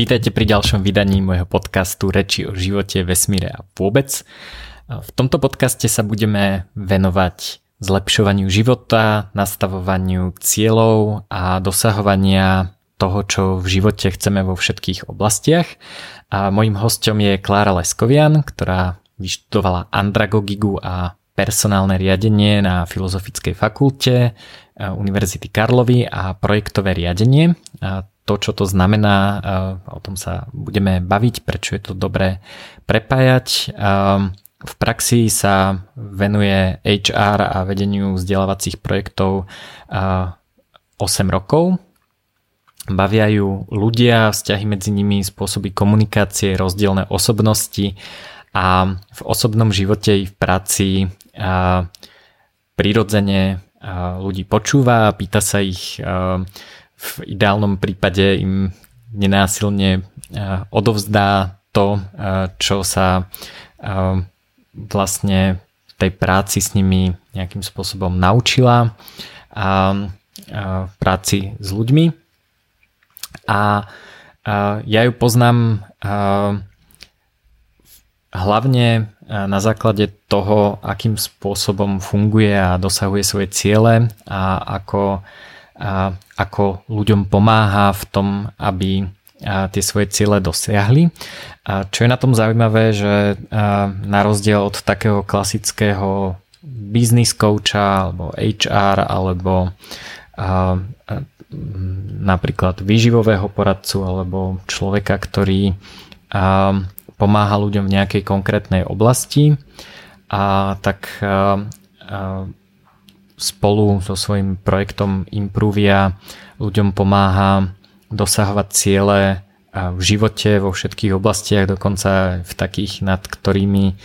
Vítajte pri ďalšom vydaní môjho podcastu Reči o živote, vesmíre a vôbec. V tomto podcaste sa budeme venovať zlepšovaniu života, nastavovaniu cieľov a dosahovania toho, čo v živote chceme vo všetkých oblastiach. A mojím hostom je Klára Leskovian, ktorá vyštudovala andragogigu a personálne riadenie na Filozofickej fakulte Univerzity Karlovy a projektové riadenie. A to, čo to znamená, o tom sa budeme baviť, prečo je to dobré prepájať. V praxi sa venuje HR a vedeniu vzdelávacích projektov 8 rokov. Bavia ju ľudia, vzťahy medzi nimi, spôsoby komunikácie, rozdielne osobnosti a v osobnom živote i v práci prirodzene ľudí počúva, pýta sa ich v ideálnom prípade im nenásilne eh, odovzdá to, eh, čo sa eh, vlastne v tej práci s nimi nejakým spôsobom naučila v práci s ľuďmi. A ja ju poznám hlavne na základe toho, akým spôsobom funguje a dosahuje svoje ciele a ako ako ľuďom pomáha v tom, aby tie svoje ciele dosiahli. A čo je na tom zaujímavé, že na rozdiel od takého klasického business coacha alebo HR alebo napríklad výživového poradcu alebo človeka, ktorý pomáha ľuďom v nejakej konkrétnej oblasti, a tak spolu so svojím projektom Improvia ľuďom pomáha dosahovať ciele v živote vo všetkých oblastiach, dokonca v takých, nad ktorými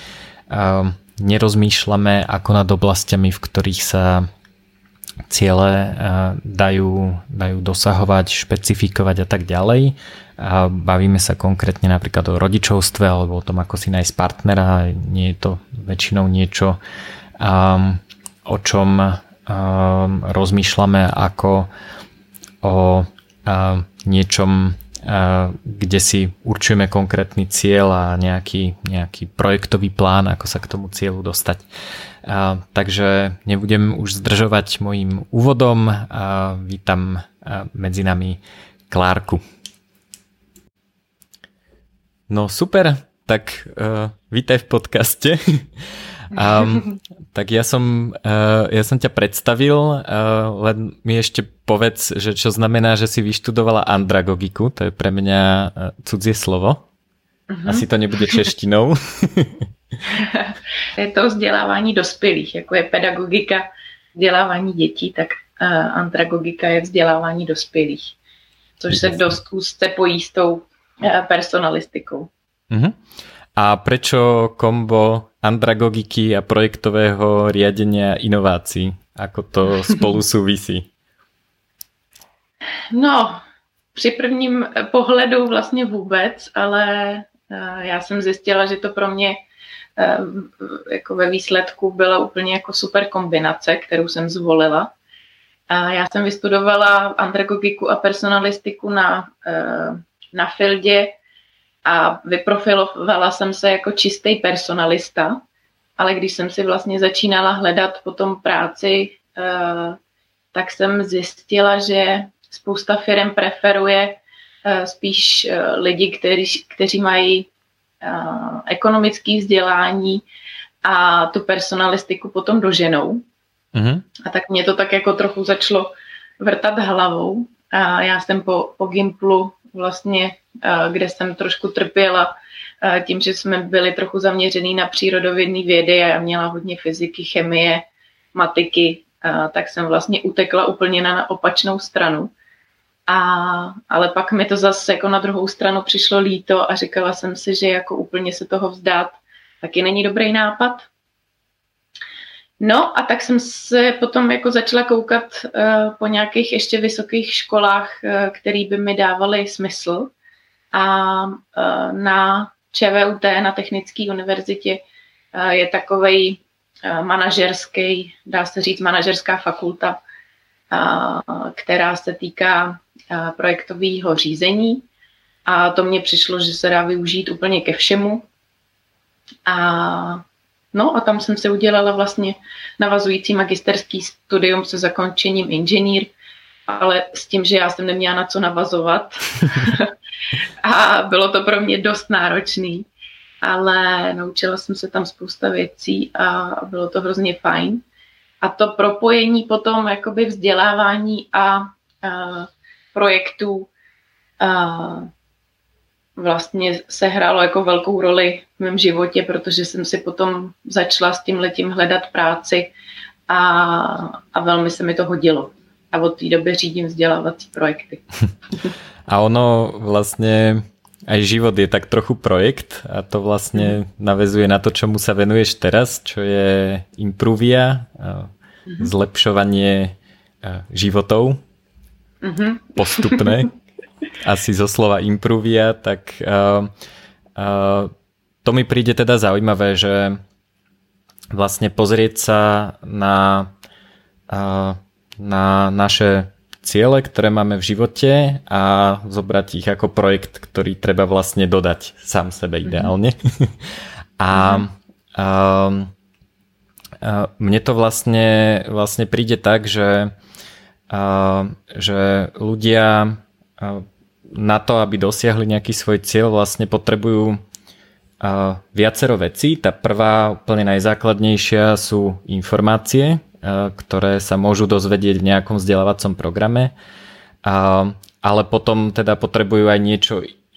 nerozmýšľame ako nad oblastiami, v ktorých sa ciele dajú, dajú dosahovať, špecifikovať a tak ďalej. A bavíme sa konkrétne napríklad o rodičovstve alebo o tom, ako si nájsť partnera. Nie je to väčšinou niečo, o čom Ehm, rozmýšľame ako o niečom, kde si určujeme konkrétny cieľ a nejaký, nejaký projektový plán, ako sa k tomu cieľu dostať. Takže nebudem už zdržovať mojim úvodom. Vítam medzi nami Klárku. No super, tak uh, vítaj v podcaste. Um, tak ja som, uh, ja som ťa predstavil, uh, len mi ešte povedz, že čo znamená, že si vyštudovala andragogiku, to je pre mňa uh, cudzie slovo. Uh-huh. Asi to nebude češtinou. je to vzdělávání dospělých, jako je pedagogika vzdělávání dětí, tak uh, andragogika je vzdělávání dospělých, což se dost úzce pojí s tou uh, personalistikou. Uh-huh. A prečo kombo andragogiky a projektového riadenia inovácií? Ako to spolu souvisí? No, při prvním pohledu vlastně vůbec, ale eh, já jsem zjistila, že to pro mě eh, jako ve výsledku byla úplně jako super kombinace, kterou jsem zvolila. A já jsem vystudovala andragogiku a personalistiku na, eh, na Fieldě a vyprofilovala jsem se jako čistý personalista, ale když jsem si vlastně začínala hledat potom práci, eh, tak jsem zjistila, že spousta firm preferuje eh, spíš eh, lidi, kteří, kteří mají ekonomické vzdělání a tu personalistiku potom doženou. Mm-hmm. A tak mě to tak jako trochu začalo vrtat hlavou. A já jsem po, po Gimplu vlastně, kde jsem trošku trpěla tím, že jsme byli trochu zaměřený na přírodovědné vědy a já měla hodně fyziky, chemie, matiky, tak jsem vlastně utekla úplně na opačnou stranu. A, ale pak mi to zase jako na druhou stranu přišlo líto a říkala jsem si, že jako úplně se toho vzdát taky není dobrý nápad. No a tak jsem se potom jako začala koukat uh, po nějakých ještě vysokých školách, uh, které by mi dávaly smysl. A uh, na ČVUT, na Technické univerzitě, uh, je takový uh, manažerský, dá se říct, manažerská fakulta, která se týká projektového řízení. A to mně přišlo, že se dá využít úplně ke všemu. A No a tam jsem si udělala vlastně navazující magisterský studium se zakončením inženýr, ale s tím, že já jsem neměla na co navazovat. a bylo to pro mě dost náročný, ale naučila jsem se tam spousta věcí a bylo to hrozně fajn. A to propojení potom jakoby vzdělávání a, a projektů a vlastně se hrálo jako velkou roli v mém životě, protože jsem si potom začala s tím letím hledat práci a, a velmi se mi to hodilo. A od té doby řídím vzdělávací projekty. A ono vlastně aj život je tak trochu projekt a to vlastně mm. navezuje na to, čemu sa venuješ teraz, čo je Impruvia, mm. zlepšovanie životov mm-hmm. postupné. asi zo slova impruvia, tak uh, uh, to mi príde teda zaujímavé, že vlastne pozrieť sa na, uh, na naše ciele, ktoré máme v živote a zobrať ich ako projekt, ktorý treba vlastne dodať sám sebe mhm. ideálne. Mm-hmm. a uh, uh, mne to vlastne, vlastne príde tak, že, uh, že ľudia na to, aby dosiahli nejaký svoj cieľ, vlastne potrebujú viacero vecí. Tá prvá, úplne najzákladnejšia sú informácie, ktoré sa môžu dozvedieť v nejakom vzdelávacom programe, ale potom teda potrebujú aj niečo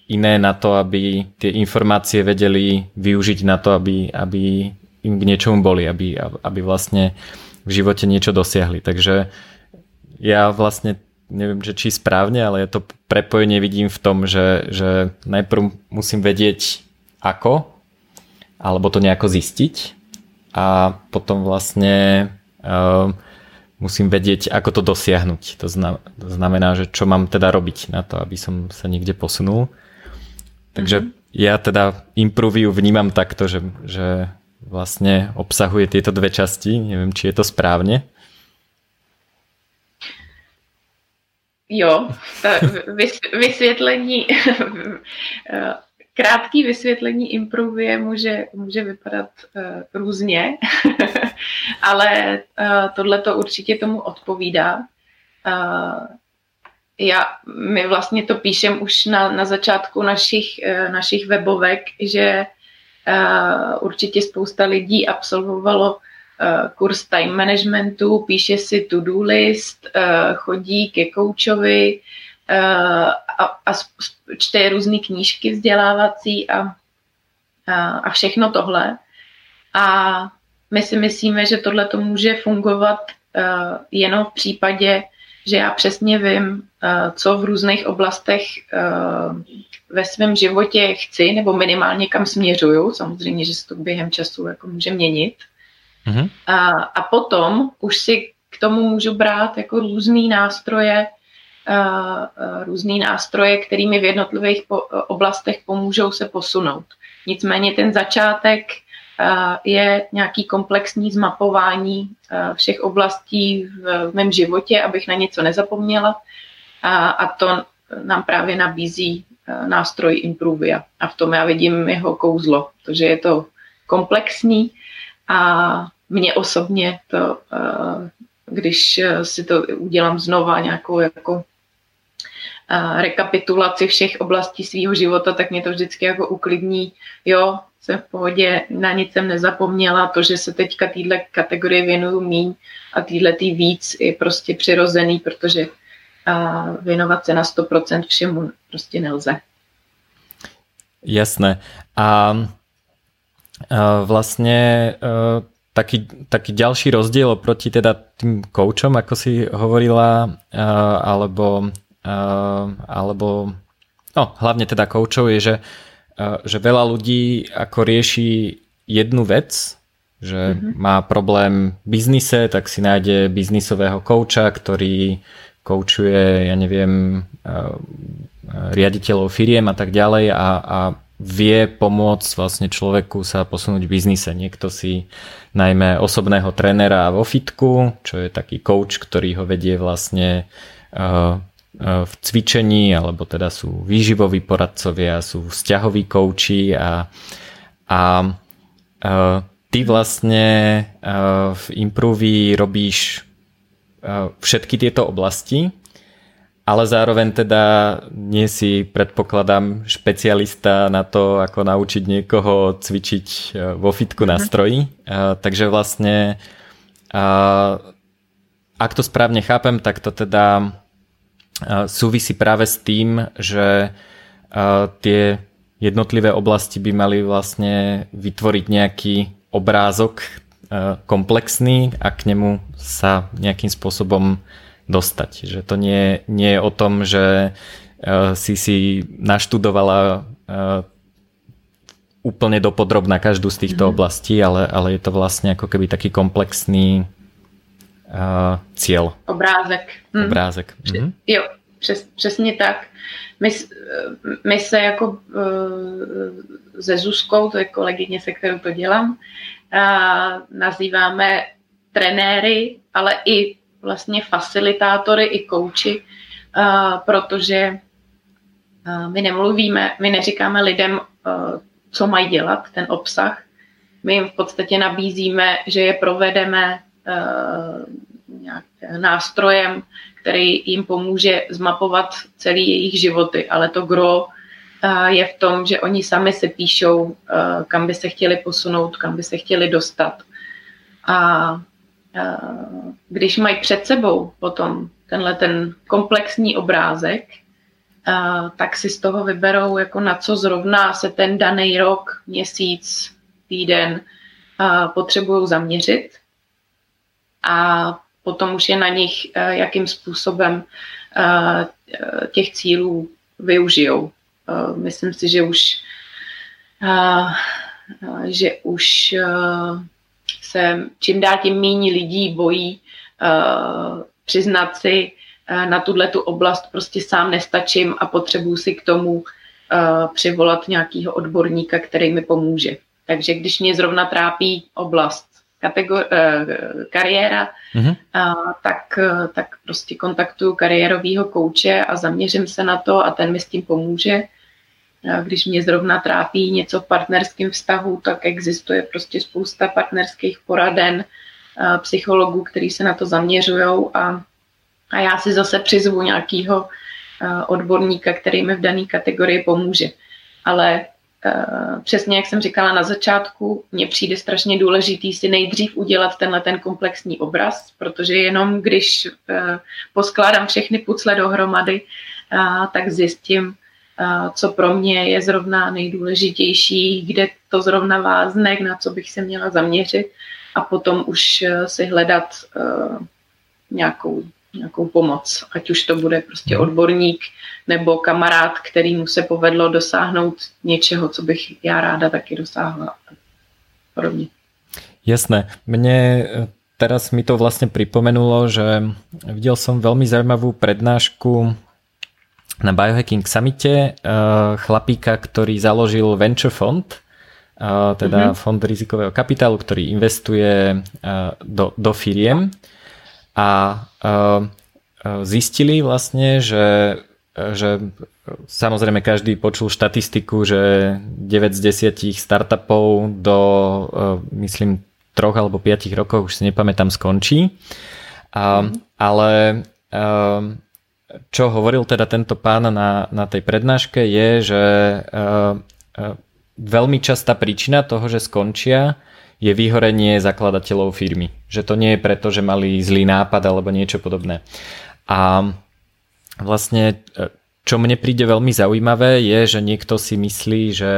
iné na to, aby tie informácie vedeli využiť na to, aby, aby im k niečomu boli, aby, aby vlastne v živote niečo dosiahli. Takže ja vlastne neviem, že či správne, ale je to prepojenie vidím v tom, že, že najprv musím vedieť ako, alebo to nejako zistiť a potom vlastne musím vedieť, ako to dosiahnuť. To, zna, to znamená, že čo mám teda robiť na to, aby som sa niekde posunul. Takže mm-hmm. ja teda improviu vnímam takto, že, že vlastne obsahuje tieto dve časti. Neviem, či je to správne. Jo, vysvětlení, krátký vysvětlení improvie může, může vypadat uh, různě, ale uh, tohle to určitě tomu odpovídá. Uh, já, my vlastně to píšem už na, na začátku našich, uh, našich webovek, že uh, určitě spousta lidí absolvovalo Eh, kurz time managementu, píše si to-do list, eh, chodí ke koučovi eh, a, a čte různé knížky vzdělávací a, a, a všechno tohle. A my si myslíme, že tohle to může fungovat jenom v případě, že já přesně vím, co v různých oblastech ve svém životě chci, nebo minimálně kam směřuju. Samozřejmě, že se to během času jako může měnit. Mm-hmm. A, a potom už si k tomu můžu brát jako různý nástroje, uh, různý nástroje, kterými v jednotlivých po, oblastech pomůžou se posunout. Nicméně ten začátek je nějaký komplexní zmapování všech oblastí v, mém životě, abych na něco nezapomněla. A, to nám právě nabízí nástroj Improvia. A v tom já vidím jeho kouzlo, protože je to komplexní a mně osobně to, eh, když eh, si to udělám znova nějakou jako eh, rekapitulaci všech oblastí svého života, tak mě to vždycky jako uklidní. Jo, jsem v pohodě, na nic jsem nezapomněla, to, že se teďka týhle kategorie věnuju míň a týhle tý víc je prostě přirozený, protože věnovat se na 100% všemu prostě nelze. Jasné. A vlastne taký, taký ďalší rozdiel oproti teda tým koučom, ako si hovorila, alebo, alebo no, hlavne teda koučov je, že, že veľa ľudí ako rieši jednu vec, že mm-hmm. má problém v biznise, tak si nájde biznisového kouča, ktorý koučuje, ja neviem, riaditeľov firiem a tak ďalej a, a vie pomôcť vlastne človeku sa posunúť v biznise. Niekto si najmä osobného trénera vo fitku, čo je taký coach, ktorý ho vedie vlastne v cvičení, alebo teda sú výživoví poradcovia, sú vzťahoví kouči a, a ty vlastne v Improvi robíš všetky tieto oblasti ale zároveň teda nie si, predpokladám, špecialista na to, ako naučiť niekoho cvičiť vo fitku na stroji. Uh, takže vlastne, ak to správne chápem, tak to teda súvisí práve s tým, že tie jednotlivé oblasti by mali vlastne vytvoriť nejaký obrázok komplexný a k nemu sa nejakým spôsobom dostať. Že to nie, nie je o tom, že si si naštudovala úplne dopodrobná každú z týchto mm. oblastí, ale, ale je to vlastne ako keby taký komplexný uh, cieľ. Obrázek. Mm. Obrázek. Mm. Jo, přes, přesně tak. My, my se jako uh, se Zuzkou, to je kolegyně, se kterou to dělám, uh, nazýváme trenéry, ale i vlastně facilitátory i kouči, protože my nemluvíme, my neříkáme lidem, co mají dělat, ten obsah. My jim v podstatě nabízíme, že je provedeme nějak nástrojem, který jim pomůže zmapovat celý jejich životy, ale to gro je v tom, že oni sami se píšou, kam by se chtěli posunout, kam by se chtěli dostat. A když mají před sebou potom tenhle ten komplexní obrázek, tak si z toho vyberou, jako na co zrovna se ten daný rok, měsíc, týden potřebují zaměřit. A potom už je na nich, jakým způsobem těch cílů využijou. Myslím si, že už že už se čím dál tím méně lidí bojí přiznat si na tuhle tu oblast prostě sám nestačím a potřebuji si k tomu přivolat nějakého odborníka, který mi pomůže. Takže když mě zrovna trápí oblast kategor- uh, kariéra, mm-hmm. uh, tak, uh, tak prostě kontaktuju kariérového kouče a zaměřím se na to a ten mi s tím pomůže. Když mě zrovna trápí něco v partnerském vztahu, tak existuje prostě spousta partnerských poraden, psychologů, kteří se na to zaměřují a, a já si zase přizvu nějakého odborníka, který mi v dané kategorii pomůže. Ale přesně jak jsem říkala na začátku, mně přijde strašně důležitý si nejdřív udělat tenhle ten komplexní obraz, protože jenom když poskládám všechny pucle dohromady, tak zjistím, co pro mě je zrovna nejdůležitější, kde to zrovna vázne, na co bych se měla zaměřit a potom už eh, si hledat nějakou, nějakou pomoc, ať už to bude prostě mhm. odborník nebo kamarád, mu se povedlo dosáhnout něčeho, co bych já ráda taky dosáhla. Podobně. Jasné. Mne eh, teraz mi to vlastne pripomenulo, že videl som veľmi zaujímavú prednášku na Biohacking Summite uh, chlapíka, ktorý založil Venture Fund, uh, teda mm-hmm. fond rizikového kapitálu, ktorý investuje do, do firiem a uh, zistili vlastne, že, že samozrejme každý počul štatistiku, že 9 z 10 startupov do myslím troch alebo 5 rokov, už si nepamätám, skončí. Uh, mm-hmm. Ale čo hovoril teda tento pán na, na tej prednáške je, že veľmi častá príčina toho, že skončia je vyhorenie zakladateľov firmy. Že to nie je preto, že mali zlý nápad alebo niečo podobné. A vlastne e, čo mne príde veľmi zaujímavé je, že niekto si myslí, že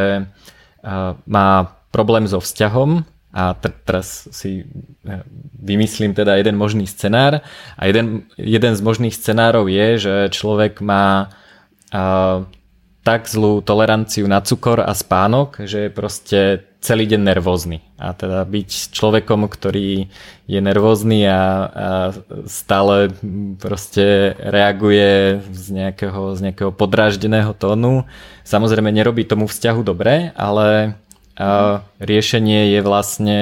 má problém so vzťahom a teraz si eh, vymyslím teda jeden možný scenár a jeden, jeden z možných scenárov je, že človek má uh, tak zlú toleranciu na cukor a spánok, že je proste celý deň nervózny. A teda byť človekom, ktorý je nervózny a, a stále proste reaguje z nejakého, z nejakého podráždeného tónu, samozrejme nerobí tomu vzťahu dobre, ale riešenie je vlastne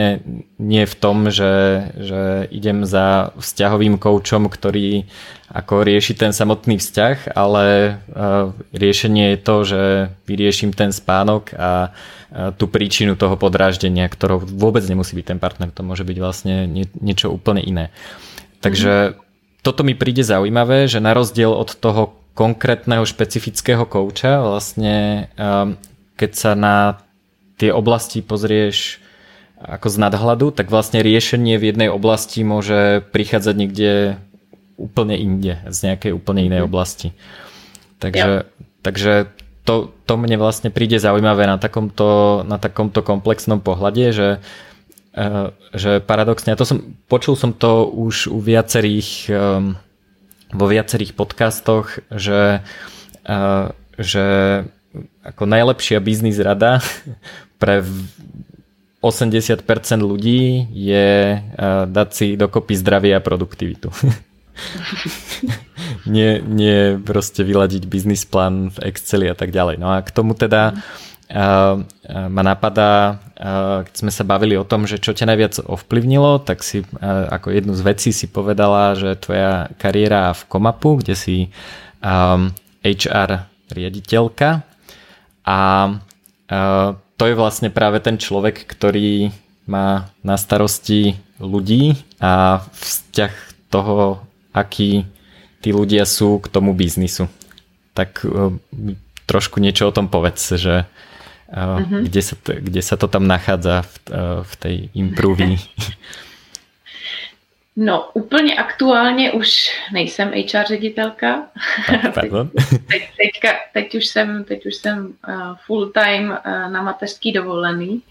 nie v tom, že, že idem za vzťahovým koučom, ktorý ako rieši ten samotný vzťah, ale riešenie je to, že vyrieším ten spánok a tú príčinu toho podráždenia, ktorou vôbec nemusí byť ten partner, to môže byť vlastne niečo úplne iné. Takže mm. toto mi príde zaujímavé, že na rozdiel od toho konkrétneho špecifického kouča vlastne keď sa na tie oblasti pozrieš ako z nadhľadu, tak vlastne riešenie v jednej oblasti môže prichádzať niekde úplne inde, z nejakej úplne inej mhm. oblasti. Takže, takže to, to mne vlastne príde zaujímavé na takomto, na takomto komplexnom pohľade, že, eh, že paradoxne, a to som, počul som to už u viacerých, vo viacerých podcastoch, že, eh, že ako najlepšia biznis rada pre 80% ľudí je uh, dať si dokopy zdravie a produktivitu. nie, nie proste vyladiť biznis plán v Exceli a tak ďalej. No a k tomu teda uh, ma napadá, uh, keď sme sa bavili o tom, že čo ťa najviac ovplyvnilo, tak si uh, ako jednu z vecí si povedala, že tvoja kariéra v Komapu, kde si um, HR riaditeľka a uh, to je vlastne práve ten človek, ktorý má na starosti ľudí a vzťah toho, aký tí ľudia sú k tomu biznisu. Tak uh, trošku niečo o tom povedz, že uh, kde, sa to, kde sa to tam nachádza v, v tej improví. No, úplně aktuálně už nejsem HR ředitelka. Pardon. teď, teďka, teď už jsem, teď už jsem uh, full time uh, na mateřský dovolený,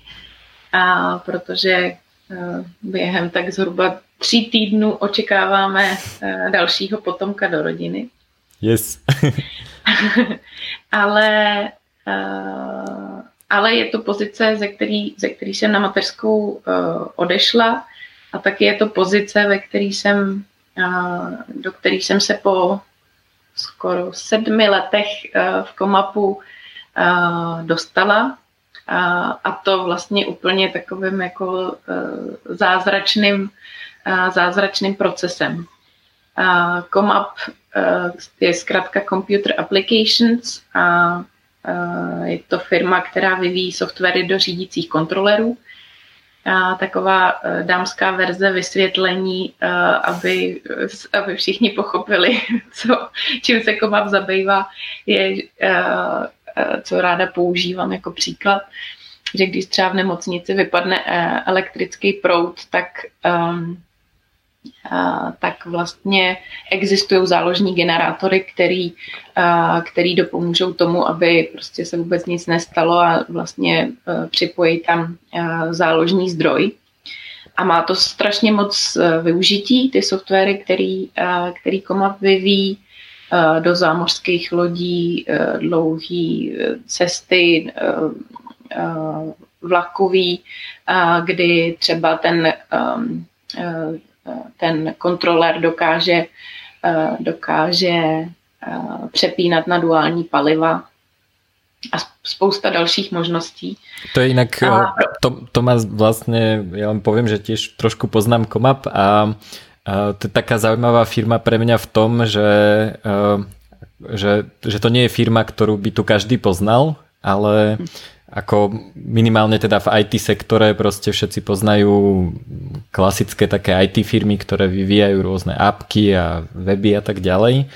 a protože uh, během tak zhruba tří týdnů očekáváme uh, dalšího potomka do rodiny. Yes. ale, uh, ale je to pozice, ze který, ze který jsem na mateřskou uh, odešla a taky je to pozice, ve který jsem, do které jsem se po skoro sedmi letech v Komapu dostala. A to vlastně úplně takovým jako zázračným, zázračným procesem. Komap je zkrátka Computer Applications a je to firma, která vyvíjí softwary do řídících kontrolerů taková e, dámská verze vysvětlení, e, aby, aby všichni pochopili, co, čím se komap zabývá, je, e, co ráda používám jako příklad, že když třeba v nemocnici vypadne elektrický proud, tak um, tak vlastně existují záložní generátory, který, který dopomůžou tomu, aby prostě se vůbec nic nestalo a vlastně připojí tam záložní zdroj. A má to strašně moc využití, ty softwary, který, který Komap vyvíjí do zámořských lodí, dlouhé cesty, vlakový, kdy třeba ten ten kontroler dokáže, eh, dokáže eh, přepínat na duální paliva a spousta dalších možností. To je jinak, a... Eh, to, to má vlastně, já vám povím, že těž trošku poznám Komap a, a to je taká zaujímavá firma pre mňa v tom, že, že, že to nie je firma, ktorú by tu každý poznal, ale ako minimálne teda v IT sektore proste všetci poznajú klasické také IT firmy, ktoré vyvíjajú rôzne appky a weby a tak ďalej.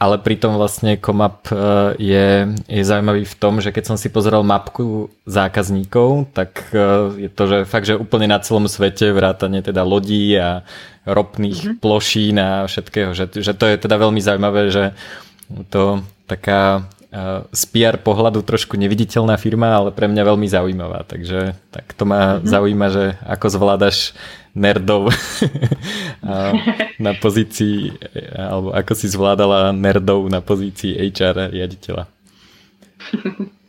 Ale pritom vlastne Comap e, je, je zaujímavý v tom, že keď som si pozrel mapku zákazníkov, tak e, je to, že fakt, že úplne na celom svete vrátane teda lodí a ropných mm-hmm. plošín a všetkého, že, že to je teda veľmi zaujímavé, že to taká z PR pohľadu trošku neviditeľná firma, ale pre mňa veľmi zaujímavá. Takže tak to ma mm-hmm. zaujíma, že ako zvládaš nerdov na pozícii, alebo ako si zvládala nerdov na pozícii HR riaditeľa.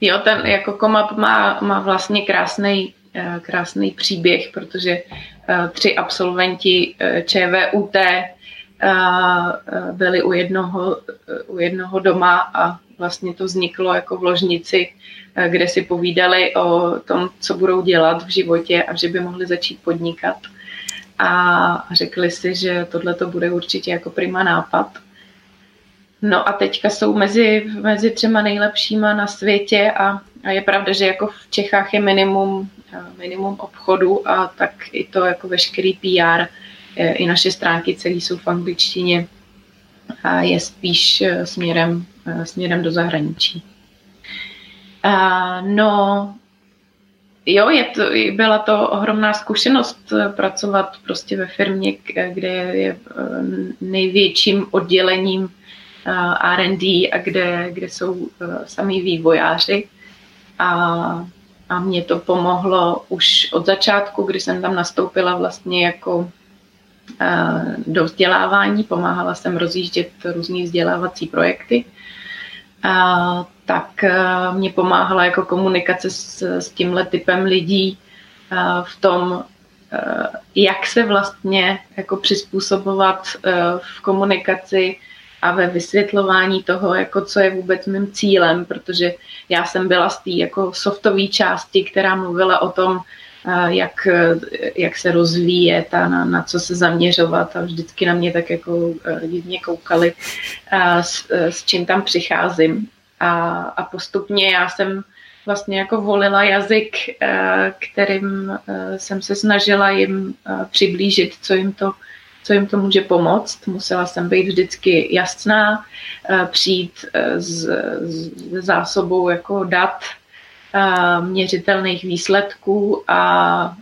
Jo, ten jako komap má, má vlastně krásný, eh, krásný příběh, protože eh, tři absolventi eh, ČVUT byli u jednoho, u jednoho doma a vlastně to vzniklo jako v ložnici, kde si povídali o tom, co budou dělat v životě a že by mohli začít podnikat. A řekli si, že tohle to bude určitě jako prima nápad. No a teďka jsou mezi, mezi třema nejlepšíma na světě a, a je pravda, že jako v Čechách je minimum, minimum obchodu a tak i to jako veškerý PR, i naše stránky celý jsou v angličtině a je spíš e, směrem, e, směrem do zahraničí. A, no, jo, je to, byla to ohromná zkušenost pracovat prostě ve firmě, kde je největším oddělením R&D a kde, kde jsou samý vývojáři. A, a mě to pomohlo už od začátku, kdy jsem tam nastoupila vlastně jako do vzdělávání, pomáhala jsem rozjíždět různý vzdělávací projekty, a, tak mě pomáhala jako komunikace s, s tímhle typem lidí v tom, jak se vlastně jako přizpůsobovat v komunikaci a ve vysvětlování toho, jako co je vůbec mým cílem, protože já jsem byla z té jako softové části, která mluvila o tom, jak, jak se rozvíjet a na, na co se zaměřovat a vždycky na mě tak jako divně koukali, s, s čím tam přicházím. A, a postupně já jsem vlastně jako volila jazyk, kterým jsem se snažila jim přiblížit, co jim to co jim to může pomoct. Musela jsem být vždycky jasná, přijít s, s zásobou jako dat, měřitelných výsledků a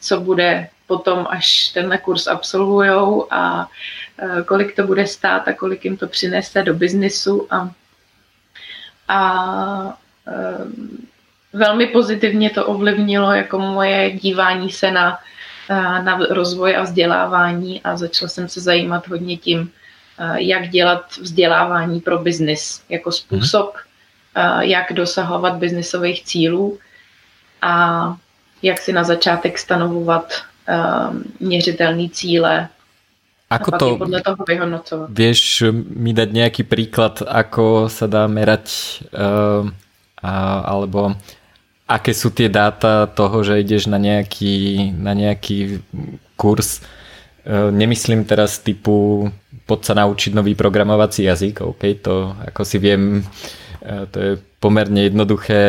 co bude potom, až tenhle kurz absolvujou a kolik to bude stát a kolik jim to přinese do biznisu a, a velmi pozitivně to ovlivnilo jako moje dívání se na na rozvoj a vzdělávání a začala jsem se zajímat hodně tím, jak dělat vzdělávání pro biznis jako způsob, jak dosahovat biznisových cílů a jak si na začátek stanovovat měřitelné cíle Ako to, podle toho vyhodnocovat. Vieš mi dať nejaký príklad, ako sa dá merať uh, a, alebo aké sú tie dáta toho, že ideš na nejaký, na nejaký kurz. E, nemyslím teraz typu poď sa naučiť nový programovací jazyk, OK, to ako si viem, to je pomerne jednoduché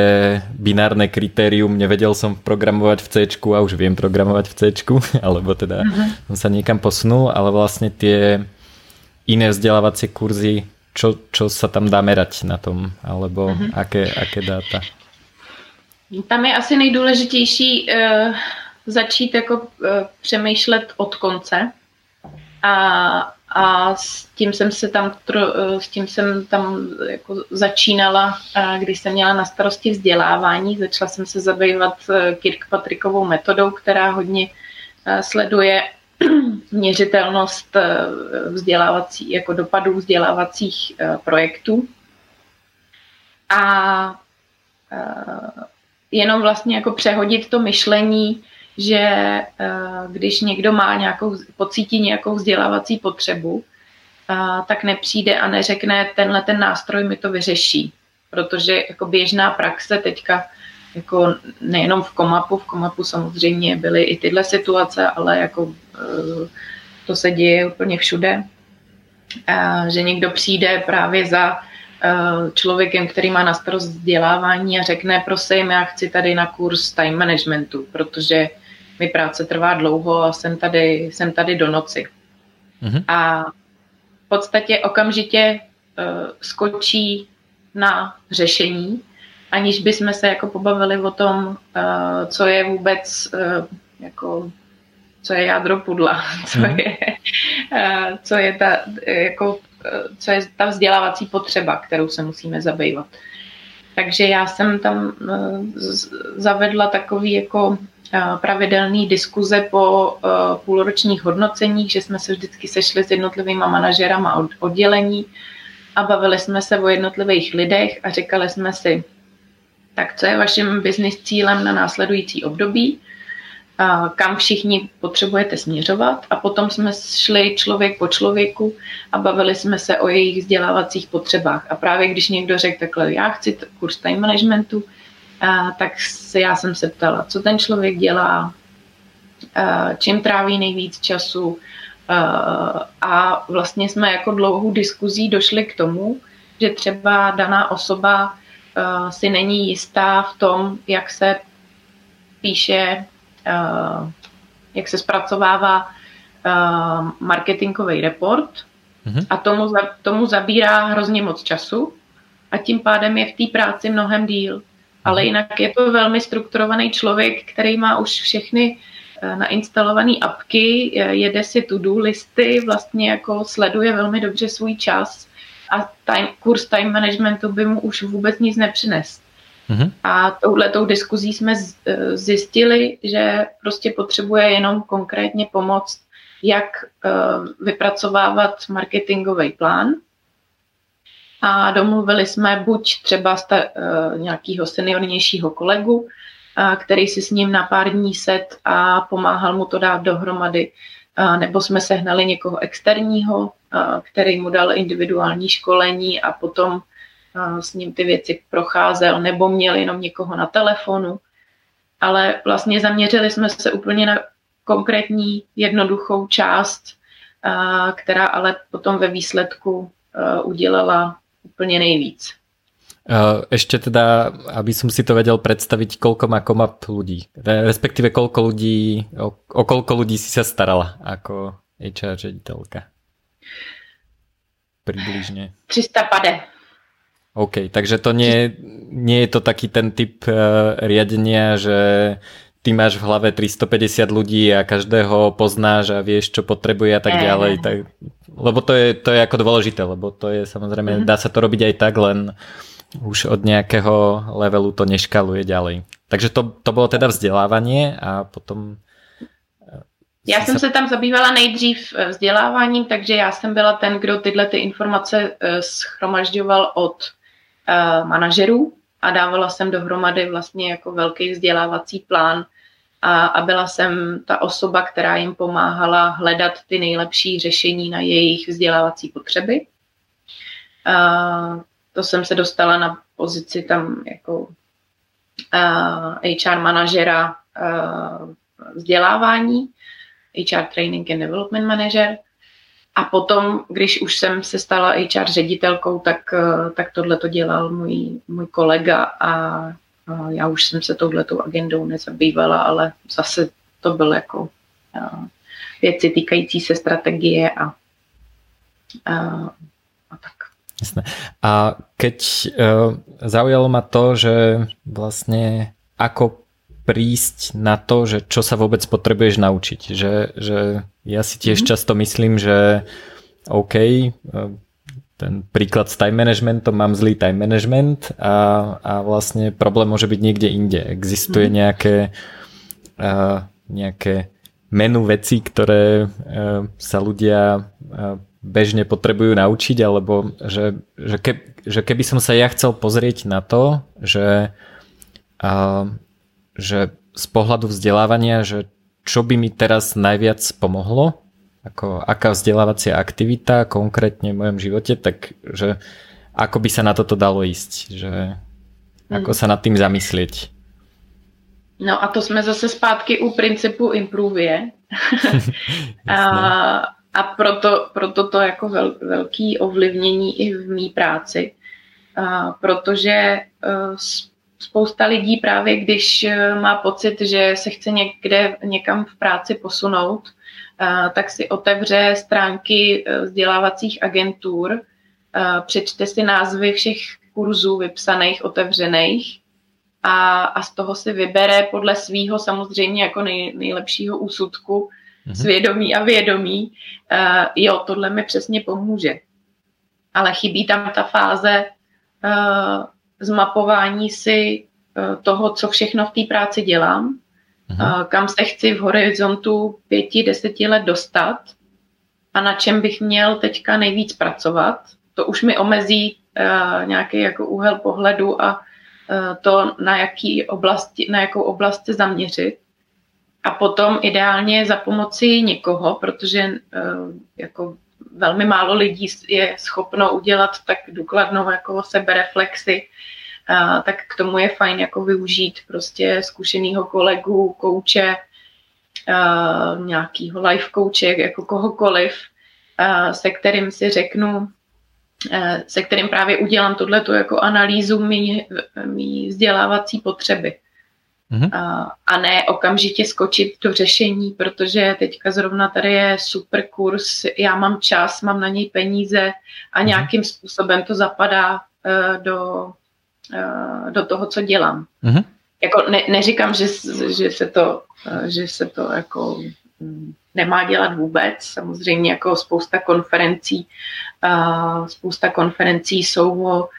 binárne kritérium, nevedel som programovať v C a už viem programovať v C, alebo teda uh-huh. som sa niekam posunul, ale vlastne tie iné vzdelávacie kurzy, čo, čo sa tam dá merať na tom, alebo uh-huh. aké, aké dáta? Tam je asi nejdůležitější uh, začít jako uh, přemýšlet od konce a, a s tím jsem se tam, uh, s tím jsem tam jako začínala, když jsem měla na starosti vzdělávání. Začala jsem se zabývat uh, Kirkpatrickovou metodou, která hodně uh, sleduje měřitelnost vzdělávací, jako dopadů vzdělávacích projektů. A jenom vlastně jako přehodit to myšlení, že eh, když někdo má nějakou, pocítí nějakou vzdělávací potřebu, eh, tak nepřijde a neřekne, tenhle ten nástroj mi to vyřeší. Protože jako běžná praxe teďka jako nejenom v Komapu, v Komapu samozřejmě byly i tyhle situace, ale jako eh, to se děje úplně všude, že někdo přijde právě za člověkem, který má na starost vzdělávání a řekne, prosím, já chci tady na kurz time managementu, protože mi práce trvá dlouho a jsem tady, jsem tady do noci. Mm-hmm. A v podstatě okamžitě uh, skočí na řešení, aniž bychom se jako pobavili o tom, uh, co je vůbec uh, jako co je jádro pudla, co mm-hmm. je, uh, co je ta jako co je ta vzdělávací potřeba, kterou se musíme zabývat. Takže já jsem tam zavedla takový jako eh, pravidelný diskuze po eh, půlročních hodnoceních, že jsme se vždycky sešli s jednotlivými manažerama oddělení a bavili jsme se o jednotlivých lidech a říkali jsme si, tak co je vaším business cílem na následující období, kam všichni potřebujete směřovat a potom jsme šli člověk po člověku a bavili jsme se o jejich vzdělávacích potřebách. A právě když někdo řekl takhle, já chci kurz time managementu, tak se, já jsem se ptala, co ten člověk dělá, čím tráví nejvíc času a vlastně jsme jako dlouhou diskuzí došli k tomu, že třeba daná osoba si není jistá v tom, jak se píše jak se zpracovává marketingový report mm-hmm. a tomu, tomu zabírá hrozně moc času a tím pádem je v té práci mnohem díl. Ale mhm. jinak je to velmi strukturovaný člověk, který má už všechny eh, nainstalované apky, jede si to-do listy, vlastně jako sleduje velmi dobře svůj čas a time, kurz time managementu by mu už vůbec nic nepřines. Mm-hmm. A touhletou diskuzí jsme eh, zjistili, že prostě potřebuje jenom konkrétně pomoct, jak eh, vypracovávat marketingový plán. A domluvili jsme buď třeba sta- eh, nějakého seniornějšího kolegu, který si s ním na pár dní set a pomáhal mu to dát dohromady, nebo jsme sehnali někoho externího, který mu dal individuální školení a potom s ním ty věci procházel, nebo měl jenom někoho na telefonu. Ale vlastně zaměřili jsme se úplně na konkrétní jednoduchou část, která ale potom ve výsledku udělala úplně nejvíc. Ešte teda, aby som si to vedel predstaviť, koľko má komap ľudí, respektíve koľko ľudí, o, o koľko ľudí si sa starala ako HR ředitelka? Približne. 300 pade. OK, takže to nie, nie je to taký ten typ uh, riadenia, že ty máš v hlave 350 ľudí a každého poznáš a vieš, čo potrebuje a tak ďalej. Tak, lebo to je, to je ako dôležité, lebo to je samozrejme, mm-hmm. dá sa to robiť aj tak, len už od nejakého levelu to neškaluje ďalej. Takže to, to bylo teda vzdělávání a potom... Eh, já jsem se tam zabývala nejdřív eh, vzděláváním, takže já jsem byla ten, kdo tyhle ty informace schromažďoval od uh, manažerů a dávala jsem dohromady vlastně jako velký vzdělávací plán a, a byla jsem ta osoba, která jim pomáhala hledat ty nejlepší řešení na jejich vzdělávací potřeby. Uh, to jsem se dostala na pozici tam jako uh, HR manažera vzdělávání, HR Training and Development Manager. A potom, když už jsem se stala HR ředitelkou, tak, tak tohle to dělal můj, můj kolega a, já už jsem se touhletou agendou nezabývala, ale zase to byl jako věci týkající se strategie a, a, a tak. Jasné. A keď uh, zaujalo ma to, že vlastne ako prísť na to, že čo sa vôbec potrebuješ naučiť. Že, že ja si tiež mm-hmm. často myslím, že OK, e, ten príklad s time managementom, mám zlý time management a, a vlastne problém môže byť niekde inde. Existuje mm-hmm. nejaké, uh, nejaké menu vecí, ktoré uh, sa ľudia uh, bežne potrebujú naučiť, alebo že, že, ke, že keby som sa ja chcel pozrieť na to, že uh, že z pohľadu vzdelávania, že čo by mi teraz najviac pomohlo, ako aká vzdelávacia aktivita konkrétne v mojom živote, tak že ako by sa na toto dalo ísť, že ako hmm. sa nad tým zamyslieť. No a to jsme zase zpátky u principu improve. a, a proto, proto to jako vel, velký ovlivnění i v mý práci, a, protože uh, spousta lidí právě, když eh, má pocit, že se chce někde někam v práci posunout, eh, tak si otevře stránky eh, vzdělávacích agentur, přečte si názvy všech kurzů vypsaných, otevřených a, a z toho si vybere podle svýho samozřejmě jako nej, nejlepšího úsudku mm-hmm. svědomí a vědomí. Jo, tohle mi přesně pomůže. Ale chybí tam ta fáze zmapování si eh, toho, co všechno v té práci dělám, Aha. Mhm. kam se chci v horizontu pěti, deseti let dostat a na čem bych měl teďka nejvíc pracovat. To už mi omezí uh, nějaký jako úhel pohledu a uh, to, na, jaký oblasti, na jakou oblast se zaměřit. a potom ideálně za pomoci někoho, protože jako velmi málo lidí je schopno udělat tak důkladnou jako sebereflexi, tak k tomu je fajn jako využít prostě zkušeného kolegu, kouče, nějakýho life kouče, jako kohokoliv, se kterým si řeknu, se kterým právě udělám tohleto jako analýzu mý, mý vzdělávací potřeby. Mm-hmm. A, a ne okamžitě skočit do řešení, protože teďka zrovna tady je super kurz, já mám čas, mám na něj peníze a mm-hmm. nějakým způsobem to zapadá uh, do, uh, do toho, co dělám. Mm-hmm. Jako ne, neříkám, že, že, se to, uh, že se to jako um, nemá dělat vůbec. Samozřejmě jako spousta konferencí, uh, spousta konferencí jsou o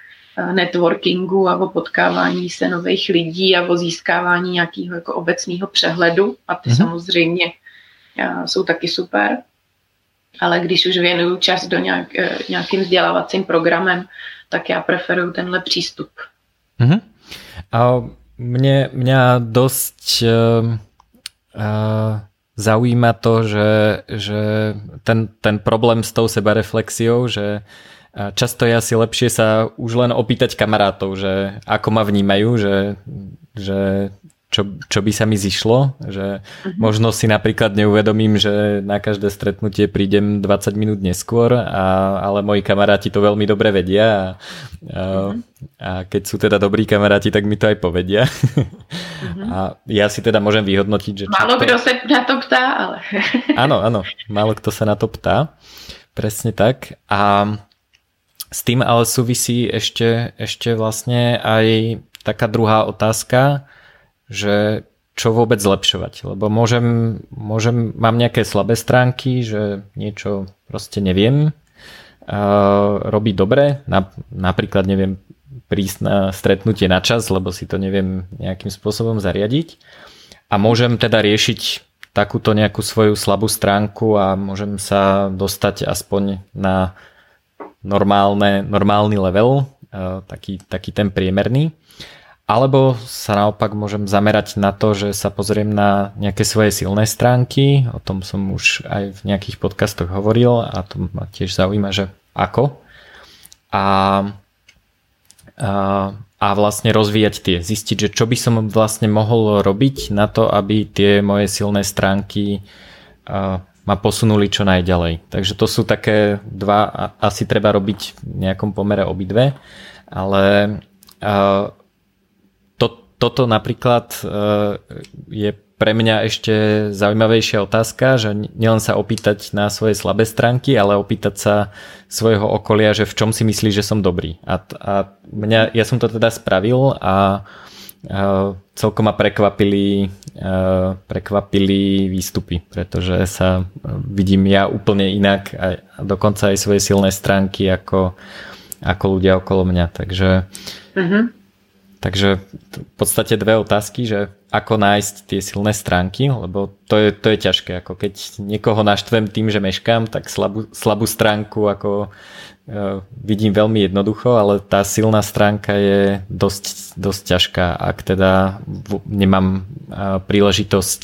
networkingu a o potkávání se nových lidí a o získávání nějakého jako obecného přehledu a ty mm-hmm. samozřejmě jsou taky super. Ale když už věnuju čas do nějak, e, nějakým vzdělávacím programem, tak já preferuju tenhle přístup. Mm-hmm. A mě, mě dost uh, uh, zaujíma to, že, že ten, ten problém s tou sebareflexiou, že Často je asi lepšie sa už len opýtať kamarátov, že ako ma vnímajú, že, že čo, čo by sa mi zišlo, že uh-huh. možno si napríklad neuvedomím, že na každé stretnutie prídem 20 minút neskôr, a, ale moji kamaráti to veľmi dobre vedia a, uh-huh. a keď sú teda dobrí kamaráti, tak mi to aj povedia. Uh-huh. A ja si teda môžem vyhodnotiť, že... Málo kto sa na to ptá, ale... áno, áno, málo kto sa na to ptá. Presne tak. A s tým ale súvisí ešte, ešte vlastne aj taká druhá otázka, že čo vôbec zlepšovať, lebo môžem, môžem, mám nejaké slabé stránky, že niečo proste neviem uh, robiť dobre, na, napríklad neviem prísť na stretnutie na čas, lebo si to neviem nejakým spôsobom zariadiť a môžem teda riešiť takúto nejakú svoju slabú stránku a môžem sa dostať aspoň na normálne, normálny level, e, taký, taký ten priemerný. Alebo sa naopak môžem zamerať na to, že sa pozriem na nejaké svoje silné stránky, o tom som už aj v nejakých podcastoch hovoril a to ma tiež zaujíma, že ako. A, a, a vlastne rozvíjať tie, zistiť, že čo by som vlastne mohol robiť na to, aby tie moje silné stránky ma posunuli čo najďalej. Takže to sú také dva, asi treba robiť v nejakom pomere obidve, ale to, toto napríklad je pre mňa ešte zaujímavejšia otázka, že nielen sa opýtať na svoje slabé stránky, ale opýtať sa svojho okolia, že v čom si myslí, že som dobrý. A, a mňa, ja som to teda spravil a celkom ma prekvapili, prekvapili výstupy, pretože sa vidím ja úplne inak a dokonca aj svoje silné stránky ako, ako ľudia okolo mňa. Takže, mm-hmm. takže v podstate dve otázky, že ako nájsť tie silné stránky, lebo to je, to je ťažké. Ako keď niekoho naštvem tým, že meškám, tak slabú, slabú stránku ako Eh, vidím veľmi jednoducho, ale tá silná stránka je dosť, dosť ťažká, ak teda nemám eh, príležitosť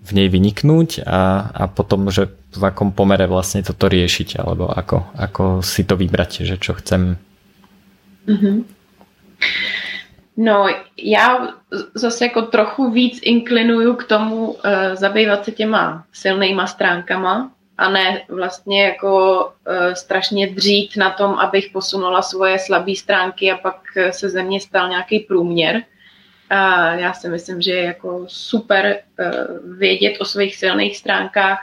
v nej vyniknúť a, a potom, že v akom pomere vlastne toto riešiť, alebo ako, ako si to vybrať, že čo chcem. Mm-hmm. No, já zase jako trochu víc inklinuju k tomu uh, zabývat se těma silnýma stránkama, a ne vlastně jako uh, strašně dřít na tom, abych posunula svoje slabé stránky a pak se ze mě stal nějaký průměr. A já si myslím, že je jako super uh, vědět o svých silných stránkách,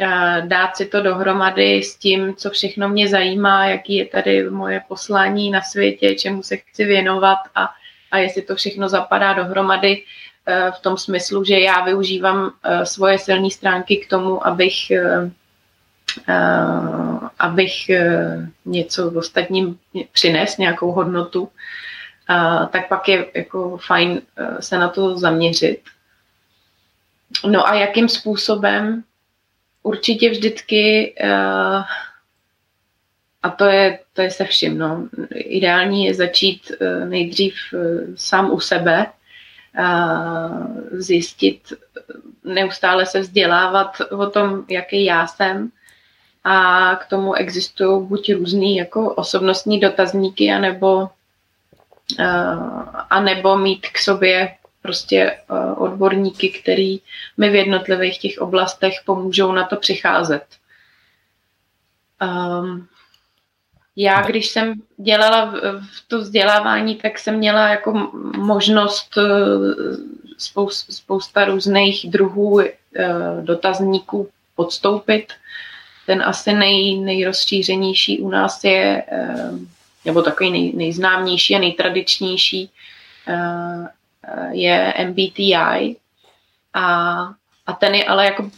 uh, dát si to dohromady s tím, co všechno mě zajímá, jaký je tady moje poslání na světě, čemu se chci věnovat a, a jestli to všechno zapadá dohromady v tom smyslu, že já využívám svoje silné stránky k tomu, abych abych eh, něco ostatním přines, nějakou hodnotu, eh, tak pak je jako fajn se na to zaměřit. No a jakým způsobem? Určitě vždycky, a to je, to je se vším, no. ideální je začít nejdřív sám u sebe, zjistit, neustále se vzdělávat o tom, jaký já jsem. A k tomu existují buď různý jako osobnostní dotazníky, anebo, a nebo mít k sobě prostě odborníky, který mi v jednotlivých těch oblastech pomůžou na to přicházet. Um, já, když jsem dělala v, v to vzdělávání, tak jsem měla jako možnost eh, spousta, různých druhů eh, dotazníků podstoupit. Ten asi nej, nejrozšířenější u nás je, eh, nebo takový nej, nejznámější a nejtradičnější je MBTI. A, a ten je ale jako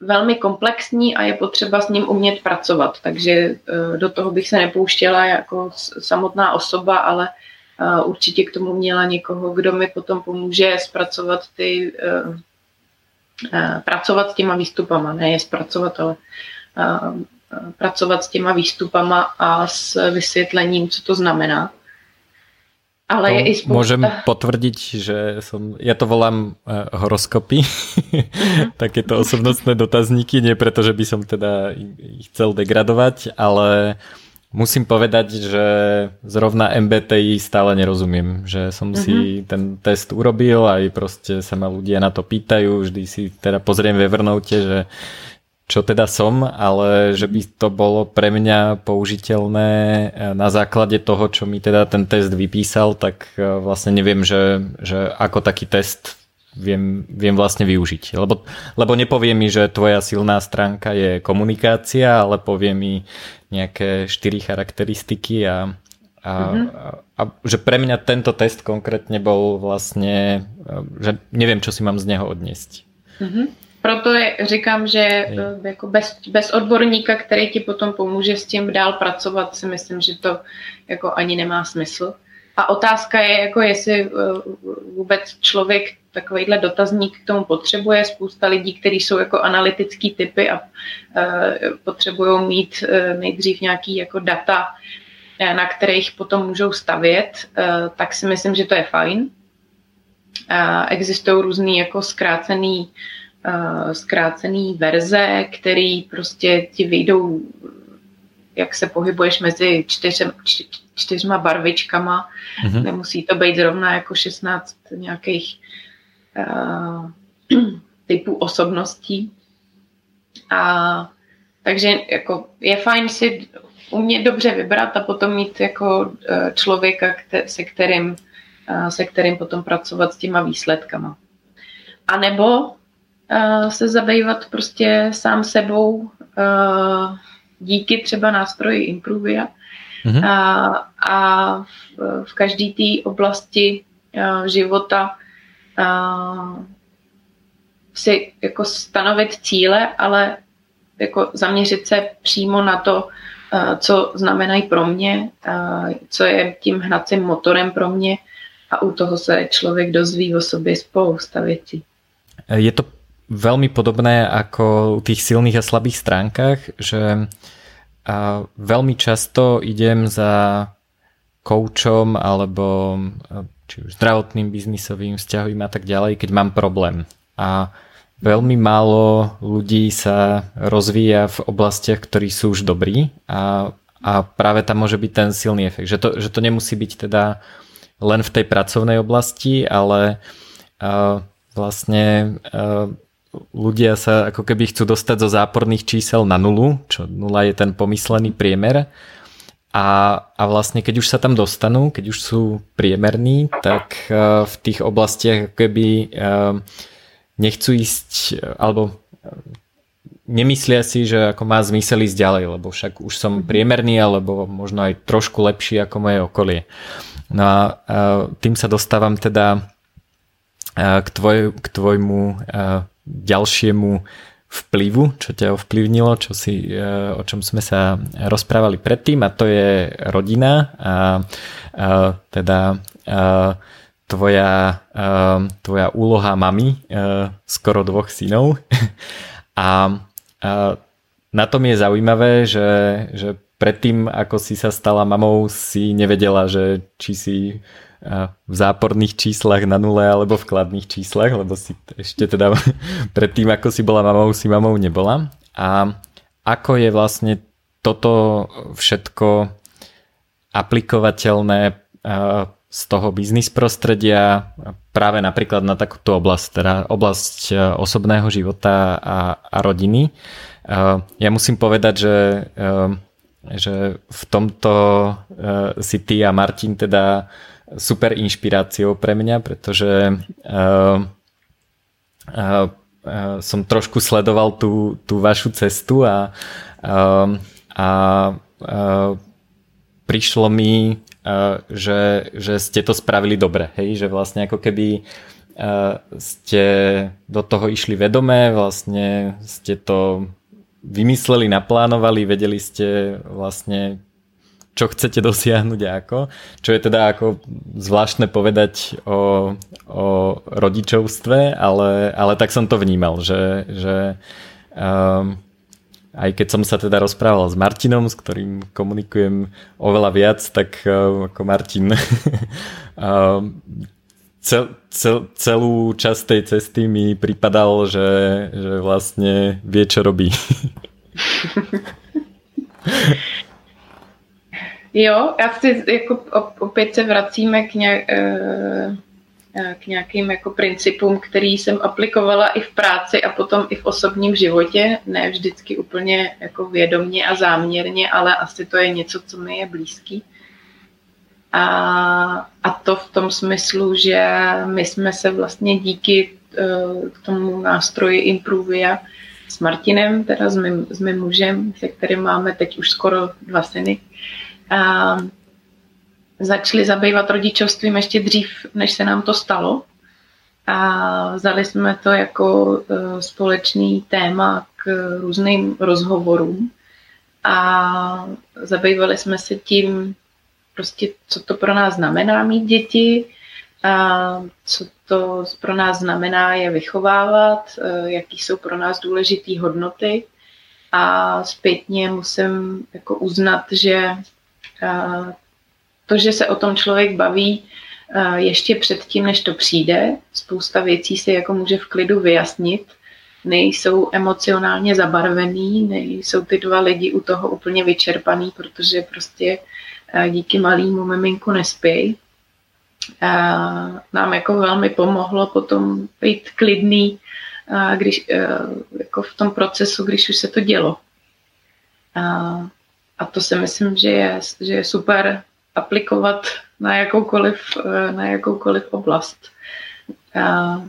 velmi komplexní a je potřeba s ním umět pracovat. Takže eh, do toho bych se nepouštěla jako samotná osoba, ale eh, určitě k tomu měla někoho, kdo mi potom pomůže zpracovat ty, eh, pracovat s těma výstupama, ne je zpracovat, ale pracovat s těma výstupama a s vysvětlením, co to znamená. Ale je i spousta... Môžem potvrdiť, že som, ja to volám uh, horoskopy, uh-huh. takéto osobnostné dotazníky, nie preto, že by som teda ich chcel degradovať, ale musím povedať, že zrovna MBTI stále nerozumiem, že som si mhm. ten test urobil aj proste sa ma ľudia na to pýtajú, vždy si teda pozriem ve Evernote, že čo teda som, ale že by to bolo pre mňa použiteľné eh, na základe toho, čo mi teda ten test vypísal, tak eh, vlastne neviem, že, že ako taký test viem, viem vlastne využiť. Lebo, lebo nepovie mi, že tvoja silná stránka je komunikácia, ale povie mi nejaké štyri charakteristiky a, a, mm-hmm. a, a že pre mňa tento test konkrétne bol vlastne, že neviem, čo si mám z neho odniesť. Mm-hmm proto je, říkám, že eh, jako bez, bez odborníka, který ti potom pomůže s tím dál pracovat, si myslím, že to jako ani nemá smysl. A otázka je, jako jestli eh, vůbec člověk takovýhle dotazník k tomu potřebuje. Spousta lidí, kteří jsou jako analytický typy a eh, potřebují mít nejdřív nějaký jako data, na kterých potom můžou stavět, tak si myslím, že to je fajn. Existují různý jako zkrácený zkrácený verze, který prostě ti vyjdou, jak se pohybuješ mezi čtyř, čtyřma barvičkama. Mm-hmm. Nemusí to být zrovna jako 16 nějakých uh, typů osobností. A takže jako je fajn si umět dobře vybrat a potom mít jako člověka, se kterým, se kterým potom pracovat s těma výsledkama. A nebo se zabývat prostě sám sebou díky třeba nástroji Improvia mm-hmm. a, a v, v každé té oblasti života si jako stanovit cíle, ale jako zaměřit se přímo na to, co znamenají pro mě, co je tím hnacím motorem pro mě a u toho se člověk dozví o sobě spousta věcí. Je to veľmi podobné ako u tých silných a slabých stránkach, že a veľmi často idem za koučom alebo či už zdravotným, biznisovým, vzťahovým a tak ďalej, keď mám problém. A veľmi málo ľudí sa rozvíja v oblastiach, ktorí sú už dobrí a, a práve tam môže byť ten silný efekt. Že to, že to nemusí byť teda len v tej pracovnej oblasti, ale uh, vlastne uh, ľudia sa ako keby chcú dostať zo záporných čísel na nulu, čo nula je ten pomyslený priemer. A, a vlastne keď už sa tam dostanú, keď už sú priemerní, tak uh, v tých oblastiach keby uh, nechcú ísť, alebo nemyslia si, že ako má zmysel ísť ďalej, lebo však už som mhm. priemerný, alebo možno aj trošku lepší ako moje okolie. No a tým sa dostávam teda k, tvoj, k tvojmu ďalšiemu vplyvu, čo ťa ovplyvnilo, čo si, e, o čom sme sa rozprávali predtým a to je rodina. A, a teda a, tvoja, a, tvoja úloha mami a, e, skoro dvoch synov. A, a na tom je zaujímavé, že, že predtým, ako si sa stala mamou, si nevedela, že či si v záporných číslach na nule alebo v kladných číslach, lebo si ešte teda predtým, ako si bola mamou, si mamou nebola. A ako je vlastne toto všetko aplikovateľné z toho biznis prostredia práve napríklad na takúto oblasť, teda oblasť e, osobného života a, a rodiny. E, ja musím povedať, že, že v tomto si ty a Martin teda super inšpiráciou pre mňa, pretože som trošku sledoval tú, tú vašu cestu a, a, a prišlo mi že, že ste to spravili dobre, hej? že vlastne ako keby ste do toho išli vedomé, vlastne ste to vymysleli, naplánovali, vedeli ste vlastne čo chcete dosiahnuť a ako. Čo je teda ako zvláštne povedať o, o rodičovstve, ale, ale tak som to vnímal, že, že um, aj keď som sa teda rozprával s Martinom, s ktorým komunikujem oveľa viac, tak uh, ako Martin uh, cel, cel, celú časť tej cesty mi pripadal, že, že vlastne vie, čo robí. Jo, já si jako opět se vracíme k nějak, uh Eh, k nějakým jako principům, který jsem aplikovala i v práci a potom i v osobním životě, ne vždycky úplně jako vědomně a záměrně, ale asi to je něco, co mi je blízký. A, a to v tom smyslu, že my jsme se vlastně díky k tomu nástroji Improvia s Martinem, teda s mým, s mým mužem, se kterým máme teď už skoro dva syny, začali zabývat rodičovstvím ještě dřív, než se nám to stalo. A vzali jsme to jako e, společný téma k různým rozhovorům a zabývali jsme se tím, prostě, co to pro nás znamená mít děti, a co to pro nás znamená je vychovávat, e, jaký jsou pro nás důležité hodnoty. A zpětně musím jako uznat, že to, že se o tom člověk baví ještě předtím, než to přijde, spousta věcí si jako může v klidu vyjasnit, nejsou emocionálně zabarvený, nejsou ty dva lidi u toho úplně vyčerpaný, protože prostě díky malýmu miminku nespějí. Nám jako velmi pomohlo potom být klidný když, jako v tom procesu, když už se to dělo. A to si myslím, že je, že je super aplikovat na jakoukoliv, eh, na jakoukoliv oblast. A,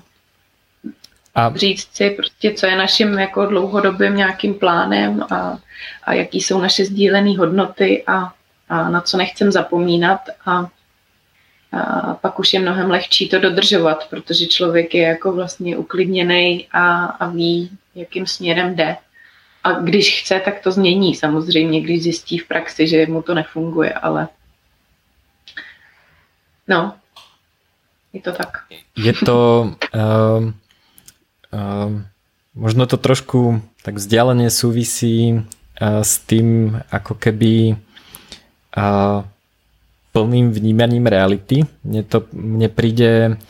a říct si prostě, co je naším jako dlouhodobým nějakým plánem a, a jaký jsou naše sdílené hodnoty a, a na co nechcem zapomínat a, a pak už je mnohem lehčí to dodržovat, protože člověk je jako vlastně uklidněný a, a ví, jakým směrem jde. A když chce, tak to změní samozřejmě, když zjistí v praxi, že mu to nefunguje, ale No, je to tak. Je to... Um, um, možno to trošku tak vzdialenie súvisí uh, s tým, ako keby uh, plným vnímaním reality. Mne, to, mne príde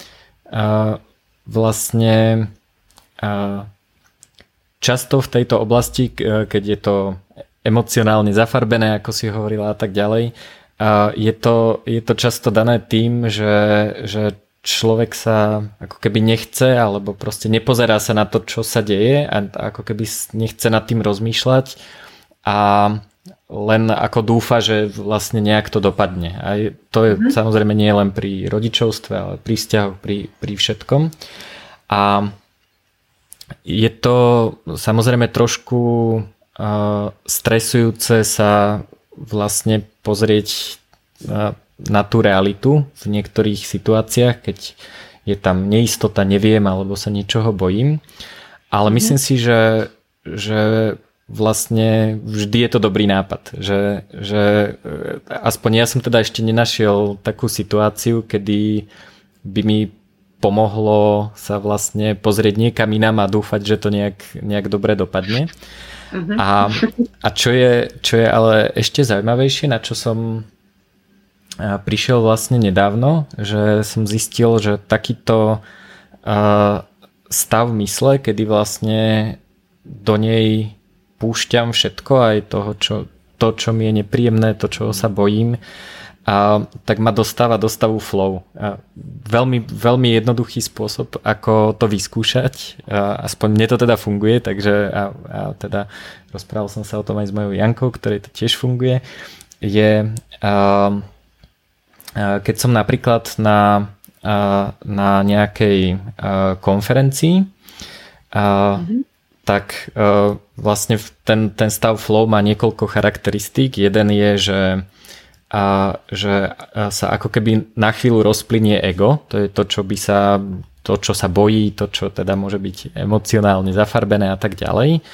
uh, vlastne uh, často v tejto oblasti, keď je to emocionálne zafarbené, ako si hovorila a tak ďalej, je to, je to často dané tým, že, že človek sa ako keby nechce alebo proste nepozerá sa na to, čo sa deje a ako keby nechce nad tým rozmýšľať a len ako dúfa, že vlastne nejak to dopadne. A to je samozrejme nie len pri rodičovstve, ale pri vzťahoch, pri, pri všetkom. A je to samozrejme trošku uh, stresujúce sa vlastne pozrieť na tú realitu v niektorých situáciách, keď je tam neistota, neviem, alebo sa niečoho bojím. Ale myslím si, že, že vlastne vždy je to dobrý nápad. Že, že e, aspoň ja som teda ešte nenašiel takú situáciu, kedy by mi pomohlo sa vlastne pozrieť niekam inám a dúfať, že to nejak, nejak dobre dopadne. Uh-huh. A, a čo, je, čo je ale ešte zaujímavejšie, na čo som prišiel vlastne nedávno, že som zistil, že takýto stav mysle, kedy vlastne do nej púšťam všetko, aj toho, čo, to, čo mi je nepríjemné, to, čo sa bojím, a, tak ma dostáva do stavu flow. A veľmi, veľmi jednoduchý spôsob, ako to vyskúšať, a aspoň mne to teda funguje, takže a, a teda rozprával som sa o tom aj s mojou Jankou, ktorej to tiež funguje, je a, a keď som napríklad na, a, na nejakej a, konferencii, a, mm-hmm tak uh, vlastne ten, ten stav flow má niekoľko charakteristík. Jeden je, že a že sa ako keby na chvíľu rozplynie ego, to je to, čo by sa to, čo sa bojí, to, čo teda môže byť emocionálne zafarbené a tak ďalej.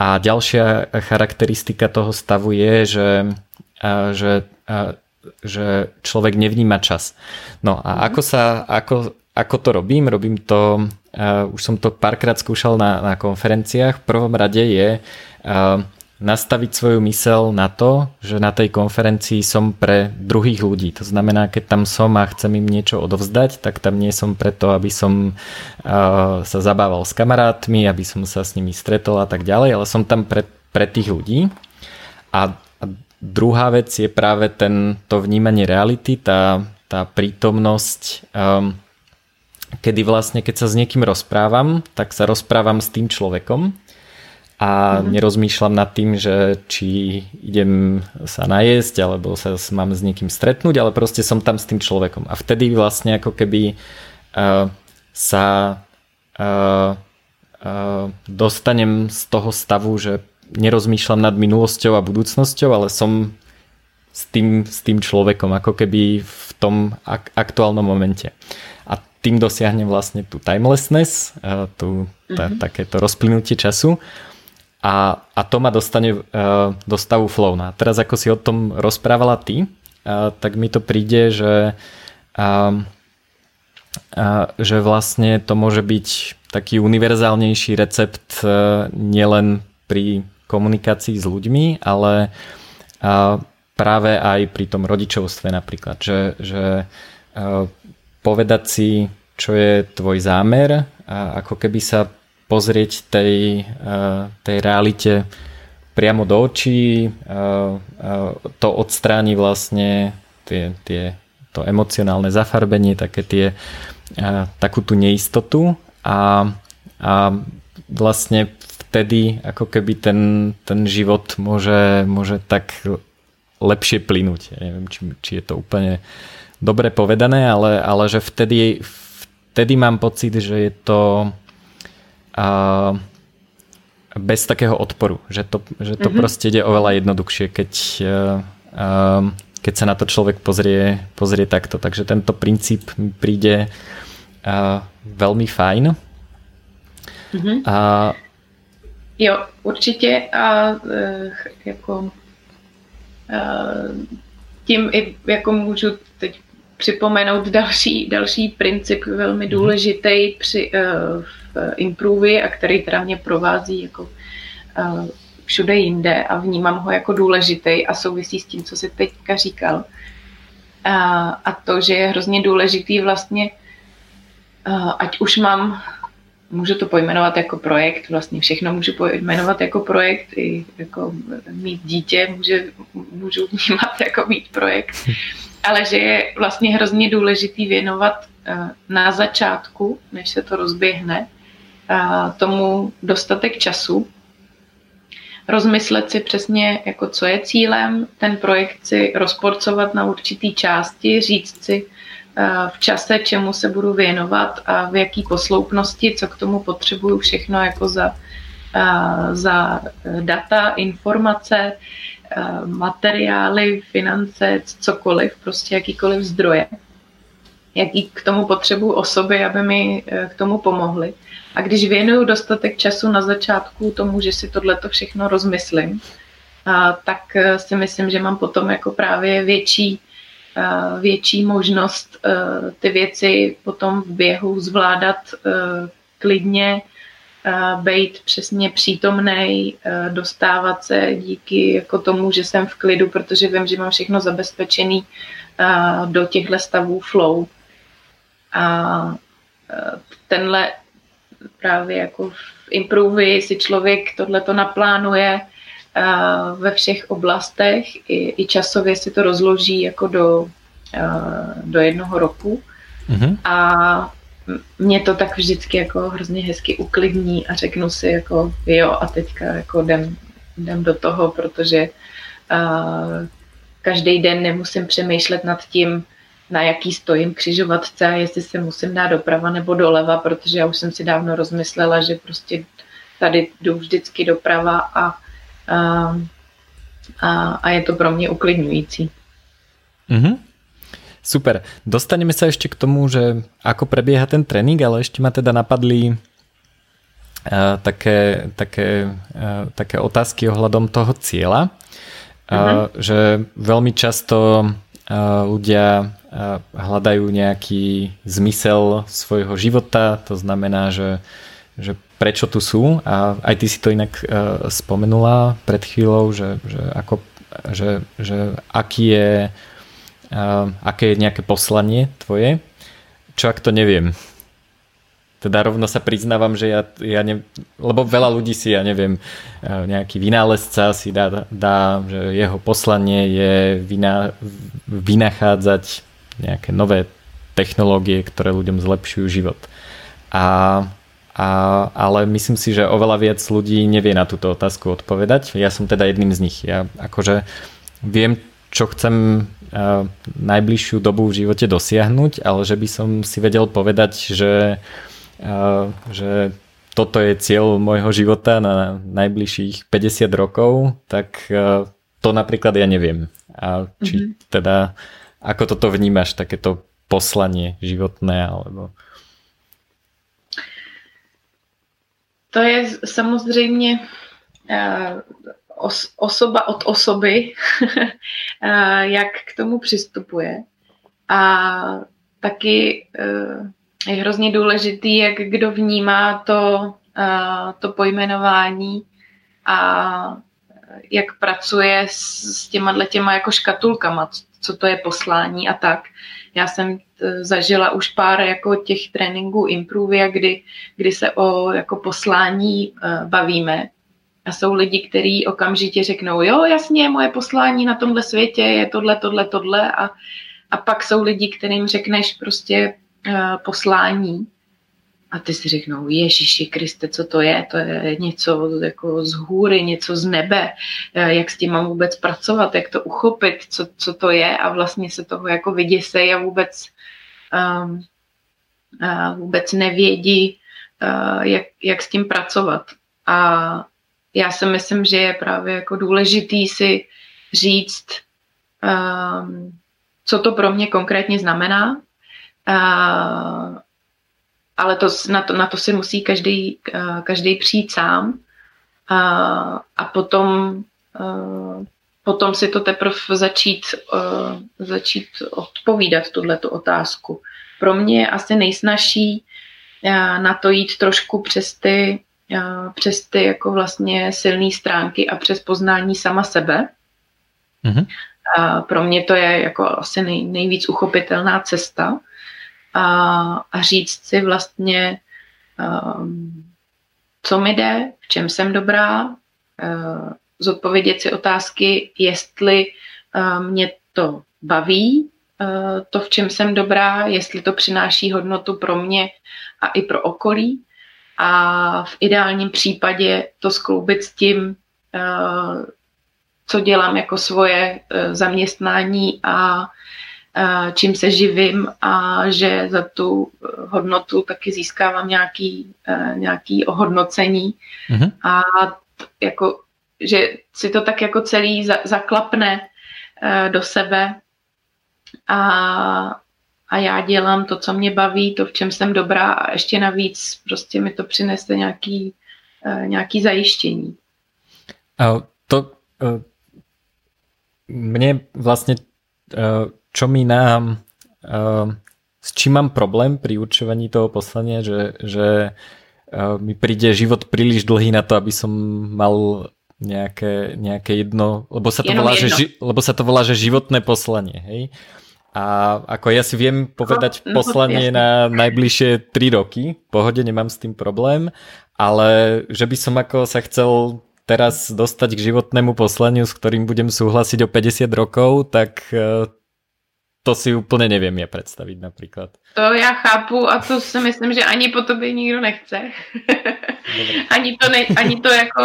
A ďalšia charakteristika toho stavu je, že, že, že človek nevníma čas. No a ako, sa, ako, ako to robím? Robím to, už som to párkrát skúšal na, na konferenciách. V prvom rade je nastaviť svoju mysel na to, že na tej konferencii som pre druhých ľudí. To znamená, keď tam som a chcem im niečo odovzdať, tak tam nie som preto, aby som uh, sa zabával s kamarátmi, aby som sa s nimi stretol a tak ďalej, ale som tam pre, pre tých ľudí. A, a druhá vec je práve ten, to vnímanie reality, tá, tá prítomnosť, um, kedy vlastne, keď sa s niekým rozprávam, tak sa rozprávam s tým človekom a mm-hmm. nerozmýšľam nad tým, že či idem sa najesť alebo sa mám s niekým stretnúť, ale proste som tam s tým človekom. A vtedy vlastne ako keby uh, sa uh, uh, dostanem z toho stavu, že nerozmýšľam nad minulosťou a budúcnosťou, ale som s tým, s tým človekom, ako keby v tom ak- aktuálnom momente. A tým dosiahnem vlastne tú timelessness, uh, tú, tá, mm-hmm. takéto rozplynutie času a, a to ma dostane uh, do stavu flow. No teraz ako si o tom rozprávala ty, uh, tak mi to príde, že, uh, uh, že vlastne to môže byť taký univerzálnejší recept uh, nielen pri komunikácii s ľuďmi, ale uh, práve aj pri tom rodičovstve napríklad, že, že uh, povedať si, čo je tvoj zámer, a ako keby sa pozrieť tej, eh, tej realite priamo do očí, eh, eh, to odstráni vlastne tie, tie, to emocionálne zafarbenie, také tie, takú tú neistotu a, a vlastne vtedy ako keby ten, ten život môže, môže tak lepšie plynúť. Ja neviem, či, či je to úplne dobre povedané, ale, ale že vtedy, vtedy mám pocit, že je to a bez takého odporu, že to, že to mm-hmm. proste ide oveľa jednoduchšie, keď, uh, keď sa na to človek pozrie, pozrie takto. Takže tento princíp mi príde uh, veľmi fajn. Mm-hmm. A, jo, určitě a uh, jako tím i jako můžu teď připomenout další, další princip velmi mhm. důležitý při, uh, improvy a který teda mě provází jako uh, všude jinde a vnímám ho jako důležitý a souvisí s tím, co si teďka říkal. A, a to, že je hrozně důležitý vlastně, uh, ať už mám, můžu to pojmenovat jako projekt, vlastně všechno můžu pojmenovat jako projekt, i jako mít dítě může, můžu vnímat jako mít projekt, ale že je vlastně hrozně důležitý věnovat na začátku, než se to rozběhne, tomu dostatek času, rozmyslet si přesně, jako co je cílem, ten projekt si rozporcovat na určitý části, říct si v čase, čemu se budu věnovat a v jaký posloupnosti, co k tomu potřebuju všechno jako za, za data, informace, materiály, finance, cokoliv, prostě jakýkoliv zdroje. Jaký k tomu potřebuju osoby, aby mi e, k tomu pomohly. A když věnuju dostatek času na začátku tomu, že si tohleto všechno rozmyslím, a, tak e, si myslím, že mám potom jako právě větší, a, větší možnost a, e, ty věci potom v běhu zvládat a, e, klidně, být přesně přítomný, dostávat se díky jako tomu, že jsem v klidu, protože vím, že mám všechno zabezpečený do těchto stavů flow. A tenhle právě jako v improvi si člověk tohleto naplánuje ve všech oblastech, i, i časově si to rozloží jako do, do jednoho roku. Mm-hmm. A mě to tak vždycky jako hrozně hezky uklidní a řeknu si jako jo a teďka jako jdem, jdem do toho, protože uh, každý den nemusím přemýšlet nad tím, na jaký stojím křižovatce a jestli se musím dát doprava nebo doleva, protože já už jsem si dávno rozmyslela, že prostě tady jdu vždycky doprava a, a, a, a je to pro mě uklidňující. Mm-hmm. Super. Dostaneme sa ešte k tomu, že ako prebieha ten tréning, ale ešte ma teda napadli uh, také, také, uh, také otázky ohľadom toho cieľa. Uh, že veľmi často ľudia uh, hľadajú nejaký zmysel svojho života, to znamená, že, že prečo tu sú a aj ty si to inak uh, spomenula pred chvíľou, že, že, ako, že, že aký je aké je nejaké poslanie tvoje, čo ak to neviem. Teda rovno sa priznávam, že ja, ja ne, lebo veľa ľudí si, ja neviem, nejaký vynálezca si dá, dá že jeho poslanie je vyna, vynachádzať nejaké nové technológie, ktoré ľuďom zlepšujú život. A, a, ale myslím si, že oveľa viac ľudí nevie na túto otázku odpovedať. Ja som teda jedným z nich. Ja akože viem, čo chcem uh, najbližšiu dobu v živote dosiahnuť, ale že by som si vedel povedať, že, uh, že toto je cieľ môjho života na najbližších 50 rokov, tak uh, to napríklad ja neviem. A či mm-hmm. teda, ako toto vnímaš, takéto poslanie životné, alebo... To je samozřejmě os, osoba od osoby, eh, jak k tomu přistupuje. A taky eh, je hrozně důležitý, jak kdo vnímá to, eh, to pojmenování a jak pracuje s, těma těma jako škatulkama, co to je poslání a tak. Já jsem zažila už pár jako těch tréninků Improvia, kdy, kdy se o jako poslání bavíme a jsou lidi, kteří okamžitě řeknou, jo, jasně, moje poslání na tomhle světě je tohle, tohle, tohle. A, a pak jsou lidi, kterým řekneš prostě poslání a ty si řeknou, Ježíši Kriste, co to je? To je něco jako z hůry, něco z nebe. Uh, jak s tím mám vůbec pracovat, jak to uchopit, co, co to je a vlastně se toho jako vyděsej a vůbec, um, uh, vůbec nevědí, uh, jak, jak s tím pracovat. A já si myslím, že je právě jako důležitý si říct, um, co to pro mě konkrétně znamená, uh, ale to, na, to, na to si musí každý, uh, každý přijít sám uh, a potom, uh, potom si to teprve začít, uh, začít odpovídat tuhle otázku. Pro mě je asi nejsnažší uh, na to jít trošku přes ty přes ty jako vlastně silné stránky a přes poznání sama sebe. Mm-hmm. A pro mě to je jako asi nej, nejvíc uchopitelná cesta a, a říct si vlastně, um, co mi jde, v čem jsem dobrá, uh, zodpovědět si otázky, jestli uh, mě to baví, uh, to, v čem jsem dobrá, jestli to přináší hodnotu pro mě a i pro okolí. A v ideálním případě to skloubit s tím, eh, co dělám jako svoje eh, zaměstnání a čím se živím a že za tu hodnotu taky získávám nějaký, nějaký ohodnocení mm-hmm. a jako, že si to tak jako celý zaklapne do sebe a, a já dělám to, co mě baví, to, v čem jsem dobrá a ještě navíc prostě mi to přinese nějaký, nějaký zajištění. A to uh, mne vlastně, uh, čo mi nám, uh, s čím mám problém pri určovaní toho poslania, že, že uh, mi príde život príliš dlhý na to, aby som mal nejaké, nejaké jedno, lebo sa to, volá, že, lebo sa to volá, že životné poslanie, hej? A ako ja si viem povedať no, no poslanie no, na najbližšie 3 roky, v pohode, nemám s tým problém, ale že by som ako sa chcel teraz dostať k životnému poslaniu, s ktorým budem súhlasiť o 50 rokov, tak e, to si úplně nevím je představit například. To já chápu a to si myslím, že ani po tobě nikdo nechce. ani, to ne, ani to jako,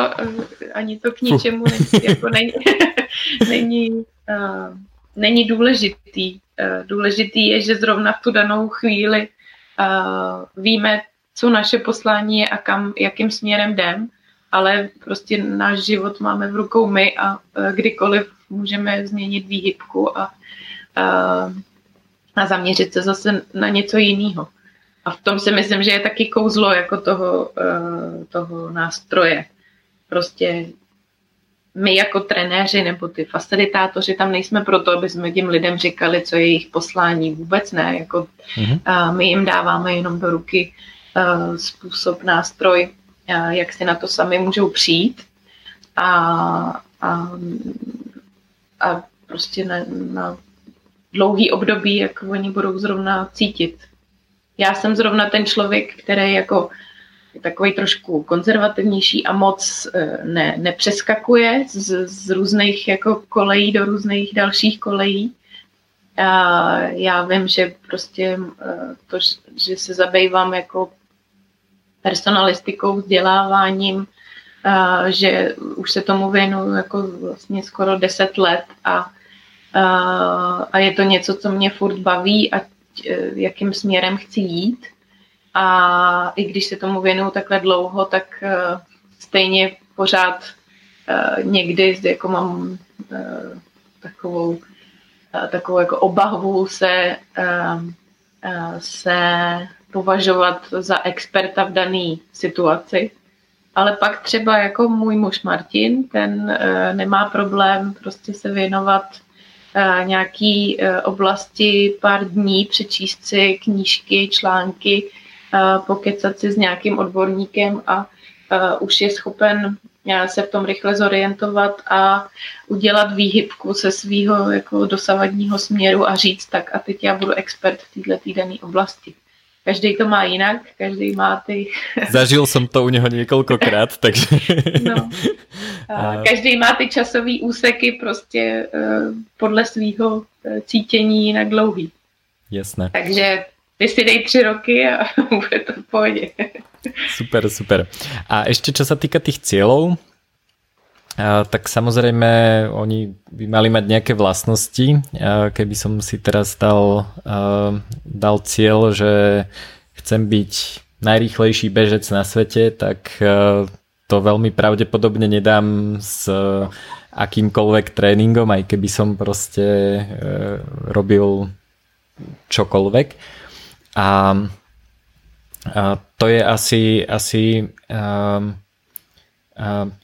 ani to k ničemu ne, jako není, není, uh, není důležitý. Uh, důležitý je, že zrovna v tu danou chvíli uh, víme, co naše poslání je a kam, jakým směrem jdem, ale prostě náš život máme v rukou my a uh, kdykoliv můžeme změnit výhybku a a zaměřit se zase na něco jiného. A v tom si myslím, že je taky kouzlo jako toho, eh, toho nástroje. Prostě my jako trenéři nebo ty facilitátoři tam nejsme proto, aby jsme těm lidem říkali, co je jejich poslání. Vůbec ne. Jako, mm-hmm. My jim dáváme jenom do ruky eh, způsob, nástroj, jak si na to sami můžou přijít a, a, a prostě na, na dlouhý období, jak oni budou zrovna cítit. Já jsem zrovna ten člověk, který jako je takový trošku konzervativnější a moc eh, ne, nepřeskakuje z, z různých jako kolejí do různých dalších kolejí. A já vím, že prostě eh, to, že se zabývám jako personalistikou, vzděláváním, že už se tomu věnu jako vlastně skoro deset let a a je to něco, co mě furt baví a jakým směrem chci jít. A i když se tomu věnuju takhle dlouho, tak e, stejně pořád někdy jako mám takovou, takovou jako obavu se, se považovat za experta v dané situaci. Ale pak třeba jako můj muž Martin, ten nemá problém prostě se věnovat Eh, nějaký eh, oblasti pár dní, přečíst si knížky, články, eh, pokecat si s nějakým odborníkem a už je schopen se v tom rychle zorientovat a udělat výhybku se svého jako dosavadního směru a říct tak a teď já budu expert v této týdenní oblasti. Každý to má jinak, každý má ty... Zažil jsem to u něho několikrát, takže... no. A každý má ty časové úseky prostě uh, podle svého uh, cítění jinak dlouhý. Jasné. Takže ty si dej tři roky a bude to v pohodě. super, super. A ještě čo se týka těch cílů, tak samozrejme oni by mali mať nejaké vlastnosti. Keby som si teraz dal, dal cieľ, že chcem byť najrýchlejší bežec na svete, tak to veľmi pravdepodobne nedám s akýmkoľvek tréningom, aj keby som proste e, robil čokoľvek. A, to je asi, asi um,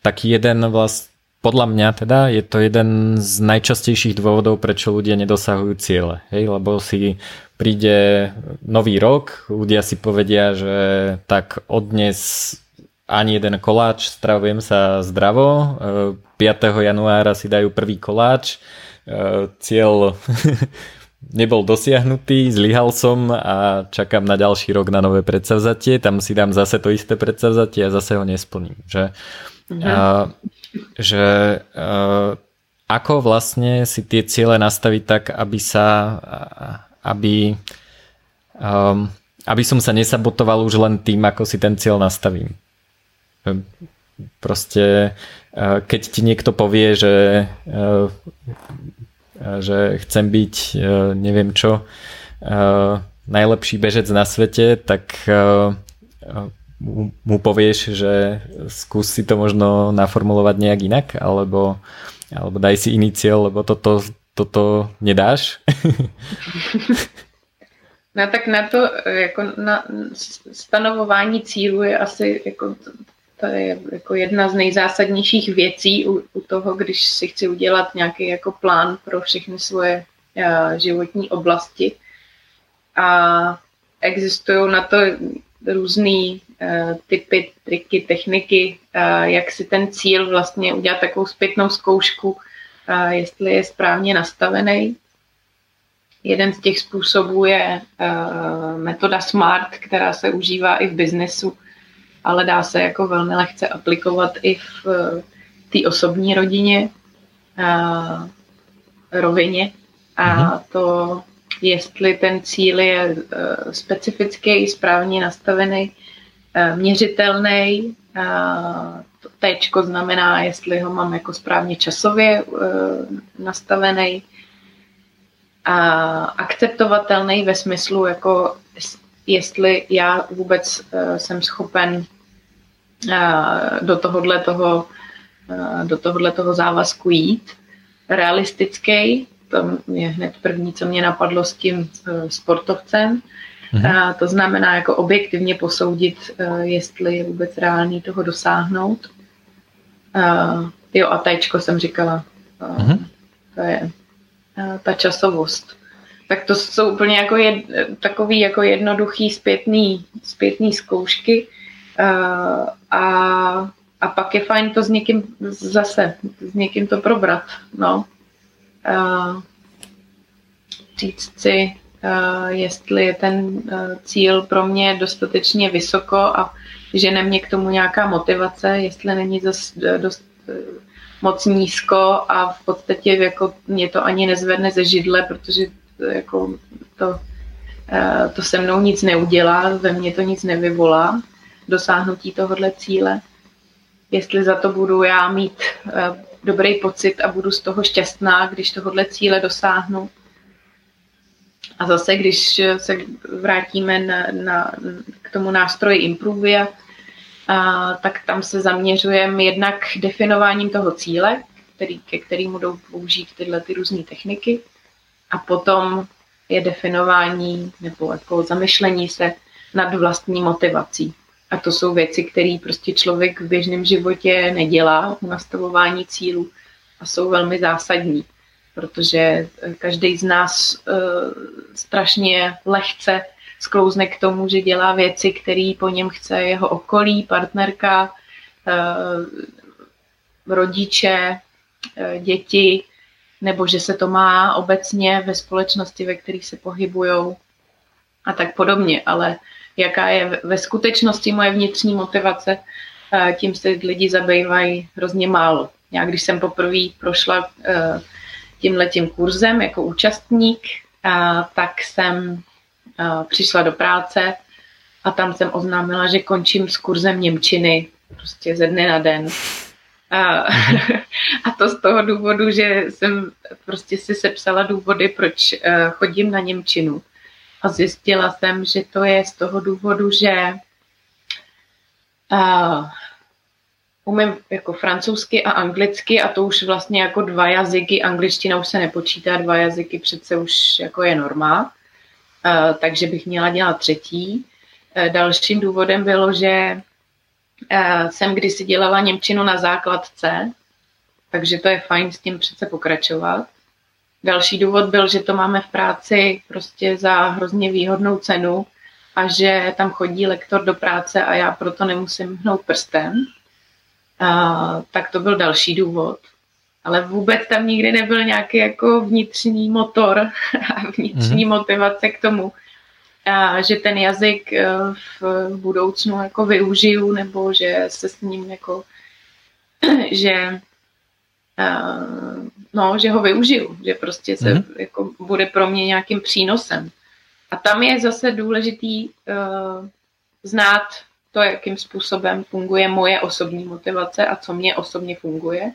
taký jeden vlast, podľa mňa teda je to jeden z najčastejších dôvodov, prečo ľudia nedosahujú ciele. Hej? Lebo si príde nový rok, ľudia si povedia, že tak od dnes ani jeden koláč, stravujem sa zdravo, 5. januára si dajú prvý koláč, cieľ nebol dosiahnutý, zlyhal som a čakám na ďalší rok na nové predsavzatie, tam si dám zase to isté predsavzatie a zase ho nesplním. Že, mhm. a, že a, ako vlastne si tie ciele nastaviť tak, aby sa aby, um, aby som sa nesabotoval už len tým, ako si ten cieľ nastavím. Proste keď ti niekto povie, že že chcem byť neviem čo najlepší bežec na svete, tak mu povieš, že skús si to možno naformulovať nejak inak, alebo, alebo daj si iný cieľ, lebo toto, toto nedáš. No tak na to, jako na stanovování cílu je asi jako, to je jako jedna z nejzásadnějších věcí u, u toho, když si chci udělat nějaký jako plán pro všechny svoje uh, životní oblasti. A existují na to různé uh, typy, triky, techniky, uh, jak si ten cíl vlastně udělat takovou zpětnou zkoušku, uh, jestli je správně nastavený. jeden z těch způsobů je uh, metoda SMART, která se užívá i v biznesu, ale dá se jako velmi lehce aplikovat i v uh, té osobní rodině, uh, rovině. A mm-hmm. to, jestli ten cíl je uh, specifický, správně nastavený, měřitelný, Téčko znamená, jestli ho mám jako správně časově nastavený, a akceptovatelný ve smyslu, jako jestli já vůbec uh, jsem schopen uh, do tohohle toho, uh, do tohohle toho závazku jít. Realistický, to je hned první, co mě napadlo s tím uh, sportovcem. Mm-hmm. Uh, to znamená jako objektivně posoudit, uh, jestli je vůbec reálný toho dosáhnout. Uh, jo, a téčko jsem říkala. Uh, mm-hmm. To je ta časovost. Tak to jsou úplně jako jed, takový jako jednoduchý zpětný, zpětný zkoušky uh, a, a pak je fajn to s někým zase, s někým to probrat, no. Uh, říct si, uh, jestli je ten uh, cíl pro mě dostatečně vysoko a že mě k tomu nějaká motivace, jestli není zas, dost, moc nízko a v podstatě jako mě to ani nezvedne ze židle, protože jako to, eh, to se mnou nic neudělá, ve mně to nic nevyvolá, dosáhnutí tohohle cíle. Jestli za to budu já mít eh, dobrý pocit a budu z toho šťastná, když tohohle cíle dosáhnu. A zase, když se vrátíme na, na, k tomu nástroji Improvia, a, tak tam se zaměřujeme jednak definováním toho cíle, který, ke kterému budou použít tyhle ty různé techniky a potom je definování nebo jako zamyšlení se nad vlastní motivací. A to jsou věci, které prostě člověk v běžném životě nedělá u nastavování cílů a jsou velmi zásadní, protože každý z nás uh, strašně lehce sklouzne k tomu, že dělá věci, které po něm chce jeho okolí, partnerka, eh, rodiče, eh, děti, nebo že se to má obecně ve společnosti, ve které se pohybují a tak podobně. Ale jaká je ve skutečnosti moje vnitřní motivace, eh, tím se lidi zabývají hrozně málo. Já když jsem poprvé prošla tímhletím kurzem jako účastník, tak jsem přišla do práce a tam jsem oznámila, že končím s kurzem Němčiny prostě ze dne na den. A, a to z toho důvodu, že jsem prostě si sepsala důvody, proč eh, chodím na Němčinu. A zjistila jsem, že to je z toho důvodu, že uh, umím jako francouzsky a anglicky a to už vlastně jako dva jazyky, angličtina už se nepočítá, dva jazyky přece už jako je norma. Eh, takže bych měla dělat třetí. Eh, dalším důvodem bylo, že jsem kdysi dělala Němčinu na základce, takže to je fajn s tím přece pokračovat. Další důvod byl, že to máme v práci prostě za hrozně výhodnou cenu a že tam chodí lektor do práce a já proto nemusím hnout prstem. A, tak to byl další důvod ale vůbec tam nikdy nebyl nějaký jako vnitřní motor a vnitřní mm-hmm. motivace k tomu, a že ten jazyk eh, v budoucnu jako využiju nebo že se s ním jako, že uh, no, že ho využiju, že prostě se mm-hmm. jako bude pro mě nějakým přínosem. A tam je zase důležitý uh, znát to, jakým způsobem funguje moje osobní motivace a co mě osobně funguje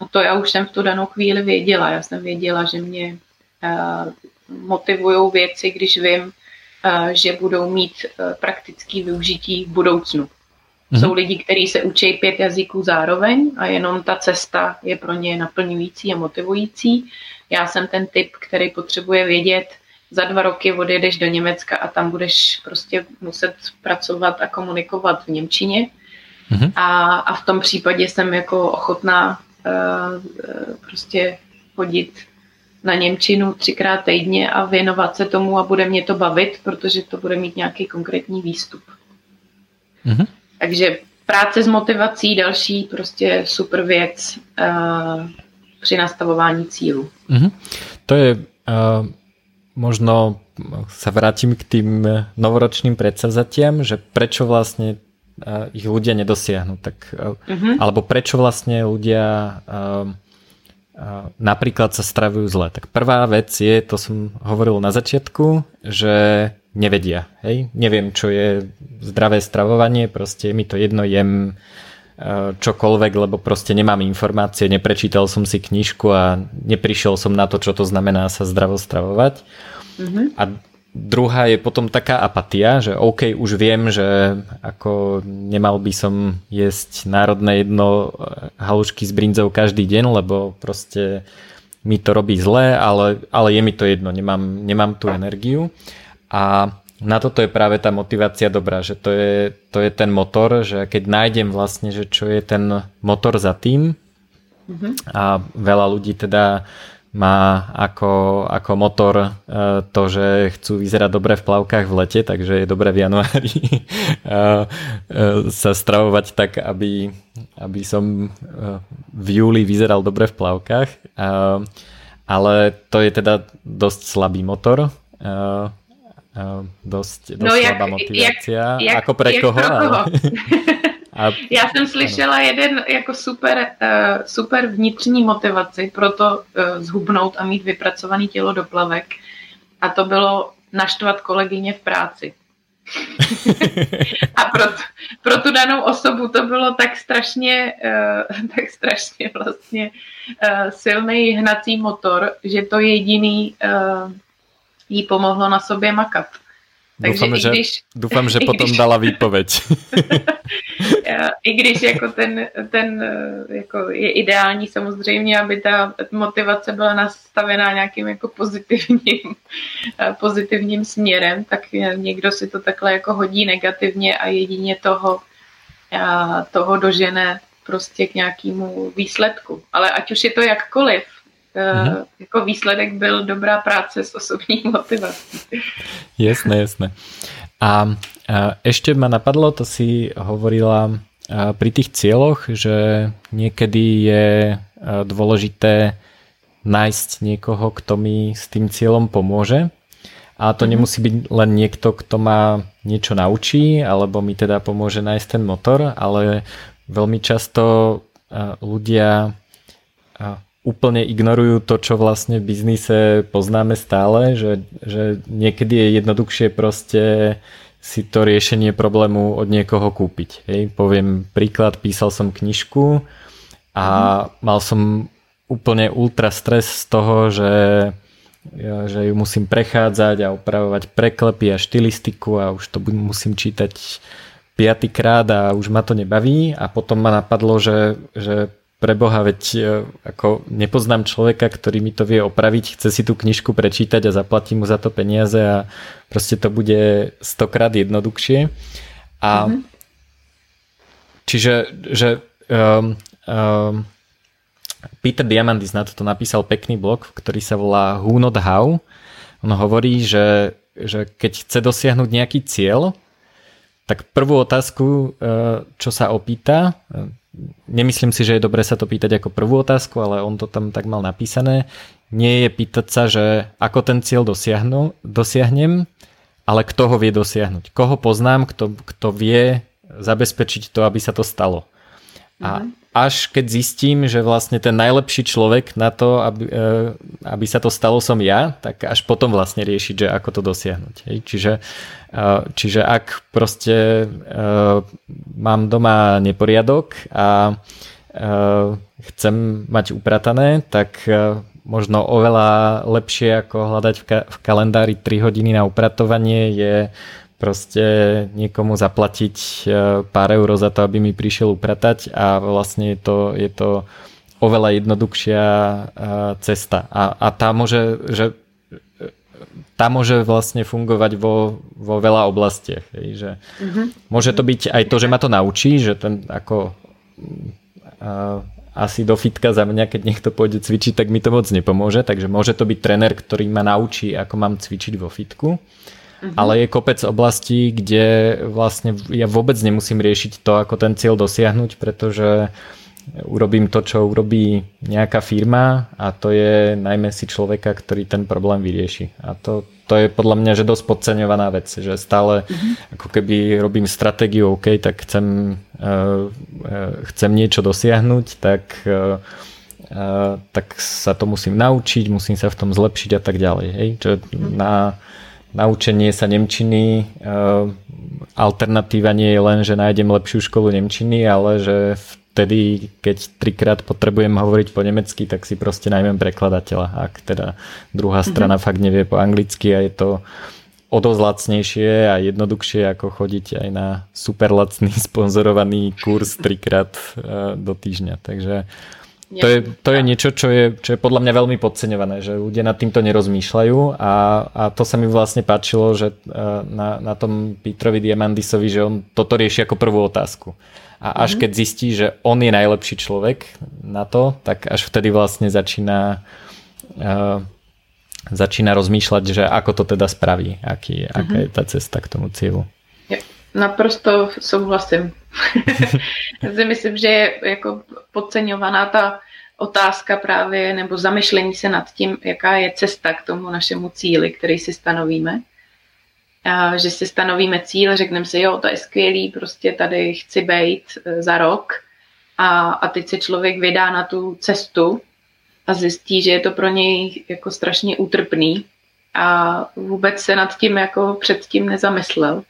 a to já už jsem v tu danou chvíli věděla. Já jsem věděla, že mě uh, motivují věci, když vím, že budou mít uh, praktický využití v budoucnu. Mm-hmm. Jsou lidi, kteří se učí pět jazyků zároveň a jenom ta cesta je pro ně naplňující a motivující. Já jsem ten typ, který potřebuje vědět, za dva roky odjedeš do Německa a tam budeš prostě muset pracovat a komunikovat v Němčině. Mm-hmm. A, a v tom případě jsem jako ochotná prostě chodit na Němčinu třikrát týdně a věnovat se tomu a bude mě to bavit, protože to bude mít nějaký konkrétní výstup. Mm-hmm. Takže práce s motivací, další prostě super věc uh, při nastavování cílu. Mm-hmm. To je uh, možno sa vrátim k tým novoročným predsazatiam, že prečo vlastne ich ľudia nedosiahnu. Tak, uh-huh. Alebo prečo vlastne ľudia napríklad sa stravujú zle. Tak prvá vec je, to som hovoril na začiatku, že nevedia. Hej? Neviem, čo je zdravé stravovanie, proste mi to jedno, jem čokoľvek, lebo proste nemám informácie, neprečítal som si knižku a neprišiel som na to, čo to znamená sa zdravo stravovať. Mm-hmm. A druhá je potom taká apatia, že OK, už viem, že ako nemal by som jesť národné jedno eh, halušky s brinzou každý deň, lebo proste mi to robí zle, ale, ale je mi to jedno, nemám, nemám tú energiu. A na toto je práve tá motivácia dobrá, že to je, to je ten motor, že keď nájdem vlastne, že čo je ten motor za tým mm-hmm. a veľa ľudí teda má ako, ako motor e, to, že chcú vyzerať dobre v plavkách v lete, takže je dobré v januári e, e, sa stravovať tak, aby, aby som v júli vyzeral dobre v plavkách. Ale to je teda dosť slabý motor. Dosť, dosť no, slabá jak, motivácia. Jak, jak, ako pre jak koho? Ale... A... Já jsem slyšela jeden jako super, uh, super vnitřní motivaci pro to uh, zhubnout a mít vypracovaný tělo do plavek. A to bylo naštvat kolegyně v práci. a pro, pro tu danou osobu to bylo tak strašně, uh, tak strašně vlastně silný hnací motor, že to jediný jí pomohlo na sobě makat. Takže dúfam, že, když, dúfam, že potom když, dala výpoveď. I když jako ten, ten jako je ideální samozřejmě, aby ta motivace byla nastavená nějakým jako pozitivním, pozitivním směrem, tak někdo si to takhle jako hodí negativně a jedině toho, toho dožene prostě k nějakému výsledku. Ale ať už je to jakkoliv, mm-hmm. jako výsledek byl dobrá práce s osobní motivací. Jasné, jasné. A, ešte ma napadlo, to si hovorila pri tých cieľoch, že niekedy je dôležité nájsť niekoho, kto mi s tým cieľom pomôže. A to mm-hmm. nemusí byť len niekto, kto ma niečo naučí, alebo mi teda pomôže nájsť ten motor, ale veľmi často ľudia úplne ignorujú to, čo vlastne v biznise poznáme stále, že, že niekedy je jednoduchšie proste si to riešenie problému od niekoho kúpiť. Hej. Poviem príklad, písal som knižku a mm. mal som úplne ultra stres z toho, že, že ju musím prechádzať a upravovať preklepy a štilistiku a už to musím čítať piatýkrát a už ma to nebaví a potom ma napadlo, že, že pre Boha, veď e, ako nepoznám človeka, ktorý mi to vie opraviť, chce si tú knižku prečítať a zaplatí mu za to peniaze a proste to bude stokrát jednoduchšie. A mm-hmm. čiže, že um, um, Peter Diamandis na toto napísal pekný blog, ktorý sa volá Who Not How. On hovorí, že, že keď chce dosiahnuť nejaký cieľ, tak prvú otázku, e, čo sa opýta, nemyslím si, že je dobré sa to pýtať ako prvú otázku, ale on to tam tak mal napísané. Nie je pýtať sa, že ako ten cieľ dosiahnu, dosiahnem, ale kto ho vie dosiahnuť. Koho poznám, kto, kto vie zabezpečiť to, aby sa to stalo. A mm-hmm. Až keď zistím, že vlastne ten najlepší človek na to, aby, e, aby sa to stalo som ja, tak až potom vlastne riešiť, že ako to dosiahnuť. Čiže, e, čiže ak proste e, mám doma neporiadok a chcem mať upratané, tak možno oveľa lepšie ako hľadať v, v kalendári 3 hodiny na upratovanie je proste niekomu zaplatiť e, pár eur za to, aby mi prišiel upratať a vlastne je to, je to oveľa jednoduchšia e, cesta. A, a tá môže, že tá môže vlastne fungovať vo, vo veľa oblastiach. Hej, že mm-hmm. Môže to byť aj to, že ma to naučí, že ten ako uh, asi do fitka za mňa, keď niekto pôjde cvičiť, tak mi to moc nepomôže, takže môže to byť trenér, ktorý ma naučí, ako mám cvičiť vo fitku. Uh-huh. Ale je kopec oblastí, kde vlastne ja vôbec nemusím riešiť to, ako ten cieľ dosiahnuť, pretože urobím to, čo urobí nejaká firma a to je najmä si človeka, ktorý ten problém vyrieši. A to, to je podľa mňa, že dosť podceňovaná vec, že stále mm-hmm. ako keby robím stratégiu, OK, tak chcem, uh, chcem niečo dosiahnuť, tak uh, Uh, tak sa to musím naučiť, musím sa v tom zlepšiť a tak ďalej. Hej? Čo na naučenie sa Nemčiny uh, alternatíva nie je len, že nájdem lepšiu školu Nemčiny, ale že vtedy, keď trikrát potrebujem hovoriť po nemecky, tak si proste najmem prekladateľa, ak teda druhá mhm. strana mm-hmm. fakt nevie po anglicky a je to o dosť lacnejšie a jednoduchšie ako chodiť aj na super lacný sponzorovaný kurz trikrát uh, do týždňa. Takže to je, to je niečo, čo je, čo je podľa mňa veľmi podceňované, že ľudia nad týmto nerozmýšľajú a, a to sa mi vlastne páčilo, že e, na, na tom Petrovi Diamandisovi, že on toto rieši ako prvú otázku. A až mm-hmm. keď zistí, že on je najlepší človek na to, tak až vtedy vlastne začína uh, začína rozmýšľať, že ako to teda spraví, aký, mm-hmm. aká je tá cesta k tomu cieľu. Naprosto souhlasím. Já si myslím, že je jako podceňovaná ta otázka právě, nebo zamyšlení se nad tím, jaká je cesta k tomu našemu cíli, který si stanovíme. A že si stanovíme cíl, řekneme si, jo, to je skvělý, prostě tady chci být e, za rok a, a teď se člověk vydá na tu cestu a zjistí, že je to pro něj jako strašně útrpný a vůbec se nad tím jako předtím nezamyslel.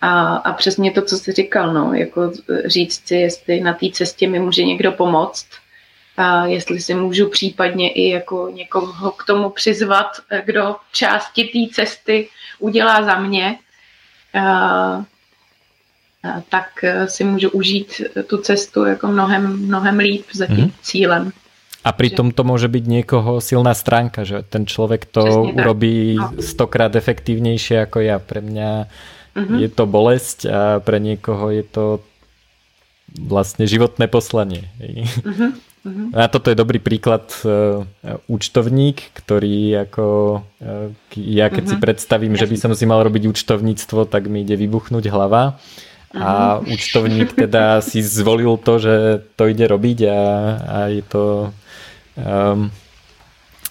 A, a přesně to, co jsi říkal, no, jako říct si, jestli na té cestě mi může někdo pomoct, a jestli si můžu případně i jako někoho k tomu přizvat, kdo části té cesty udělá za mě, a, a tak si můžu užít tu cestu jako mnohem, mnohem líp za tím mm. cílem. A pritom to môže byť niekoho silná stránka, že ten človek to Přesně urobí no. stokrát efektívnejšie ako ja. Pre mňa Mm-hmm. Je to bolesť a pre niekoho je to vlastne životné poslanie. Mm-hmm. A toto je dobrý príklad uh, účtovník, ktorý ako uh, ja keď mm-hmm. si predstavím, Jasne. že by som si mal robiť účtovníctvo, tak mi ide vybuchnúť hlava. Mm-hmm. A účtovník teda si zvolil to, že to ide robiť a, a je to um,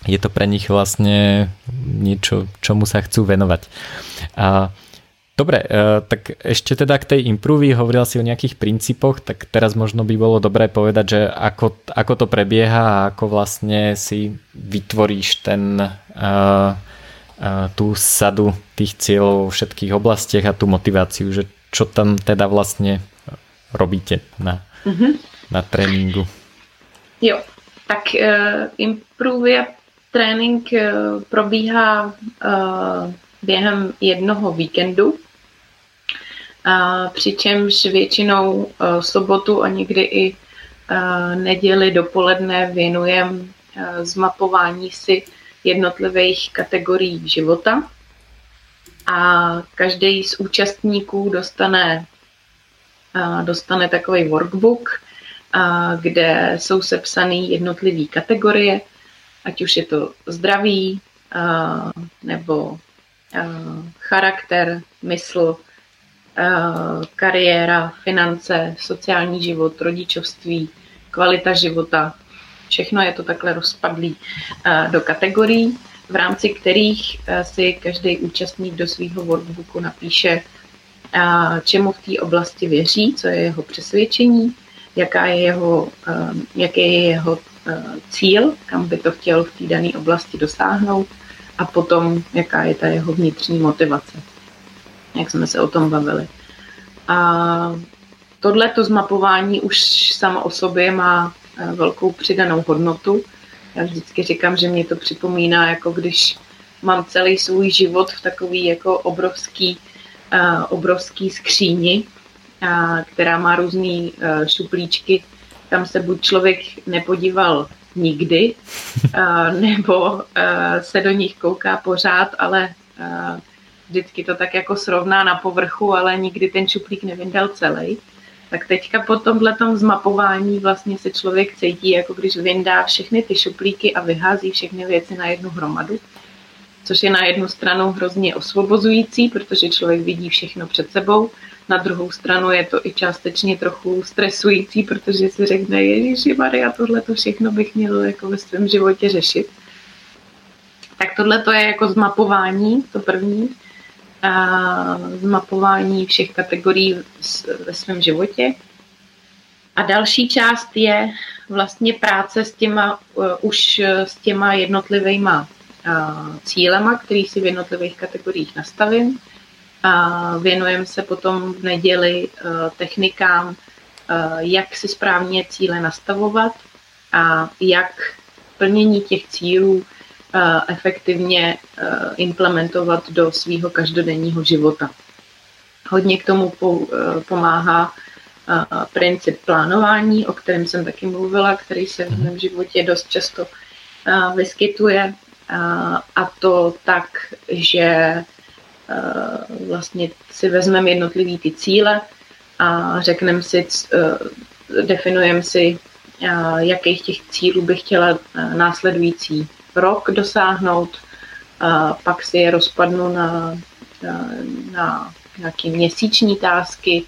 je to pre nich vlastne niečo, čomu sa chcú venovať. A Dobre, e, tak ešte teda k tej impruvy, hovoril si o nejakých princípoch, tak teraz možno by bolo dobré povedať, že ako, ako to prebieha a ako vlastne si vytvoríš ten, uh, uh, tú sadu tých cieľov vo všetkých oblastiach a tú motiváciu, že čo tam teda vlastne robíte na, mm-hmm. na tréninku. Jo, tak uh, improve trénink uh, probíhá uh, během jednoho víkendu, přičemž většinou e, sobotu a někdy i e, neděli dopoledne věnujeme e, zmapování si jednotlivých kategorií života. A každý z účastníků dostane, dostane takový workbook, kde jsou sepsané jednotlivé kategorie, ať už je to zdraví, nebo charakter, mysl, kariéra, finance, sociální život, rodičovství, kvalita života. Všechno je to takhle rozpadlý eh, do kategorií, v rámci kterých eh, si každý účastník do svého workbooku napíše, čemu v té oblasti věří, co je jeho přesvědčení, jaká je jeho, jaký je jeho cíl, kam by to chtěl v té dané oblasti dosáhnout a potom, jaká je ta jeho vnitřní motivace jak jsme se o tom bavili. A tohleto zmapování už samo o sobě má eh, velkou přidanou hodnotu. Já vždycky říkám, že mě to připomíná, jako když mám celý svůj život v takový jako obrovský, uh, obrovský skříni, uh, která má různé šuplíčky. Tam se buď člověk nepodíval nikdy, nebo se do nich kouká pořád, ale vždycky to tak jako srovná na povrchu, ale nikdy ten šuplík nevyndal celý. Tak teďka po tomhle zmapování vlastně se člověk cítí, jako když vyndá všechny ty šuplíky a vyhází všechny věci na jednu hromadu. Což je na jednu stranu hrozně osvobozující, protože člověk vidí všechno před sebou, na druhou stranu je to i částečně trochu stresující, protože si řekne, Ježíši Maria, tohle to všechno bych měl jako ve svém životě řešit. Tak tohle to je jako zmapování, to první. Zmapování všech kategorií ve svém životě. A další část je vlastně práce s těma, uh, už s těma jednotlivýma uh, cílema, který si v jednotlivých kategoriích nastavím. A věnujeme se potom v neděli technikám, jak si správně cíle nastavovat a jak plnění těch cílů efektivně implementovat do svého každodenního života. Hodně k tomu pomáhá princip plánování, o kterém jsem taky mluvila, který se v mhm. mém životě dost často vyskytuje. A to tak, že vlastně si vezmeme jednotlivý ty cíle a řekneme si, definujeme si, jakých těch cílů bych chtěla následující rok dosáhnout, pak si je rozpadnu na, na, na nějaké měsíční tásky,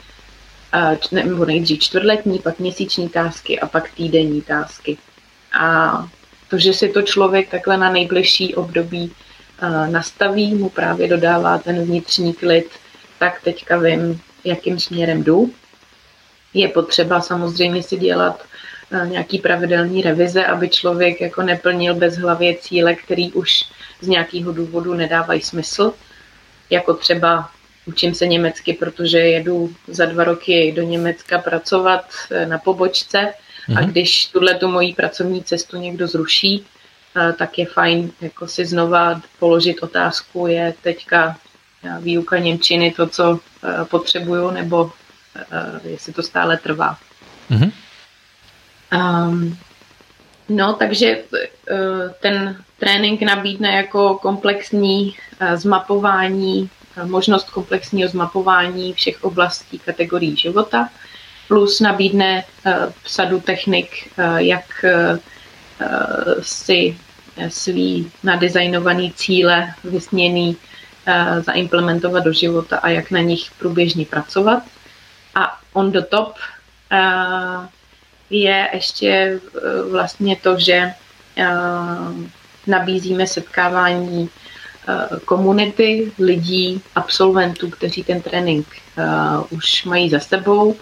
nebo nejdřív čtvrtletní, pak měsíční tásky a pak týdenní tásky. A to, že si to člověk takhle na nejbližší období nastaví, mu právě dodává ten vnitřní klid, tak teďka vím, jakým směrem jdu. Je potřeba samozřejmě si dělat nějaký pravidelný revize, aby člověk jako neplnil bez hlavě cíle, který už z nějakého důvodu nedávají smysl, jako třeba učím se německy, protože jedu za dva roky do Německa pracovat eh, na pobočce a mhm. když tuhle tu moji pracovní cestu někdo zruší, eh, tak je fajn jako si znova položit otázku, je teďka eh, výuka Němčiny to, co potřebuju, nebo jestli to stále trvá. Mm-hmm. Um, no, takže ten trénink nabídne jako komplexní zmapování možnost komplexního zmapování všech oblastí kategorií života, plus nabídne eh, sadu technik, eh, jak eh, si svý nadizajnovaný cíle vysněný zaimplementovat do života a jak na nich průběžně pracovat. A on the top je ještě vlastně to, že nabízíme setkávání Eh, komunity lidí, absolventů, kteří ten trénink už mají za sebou,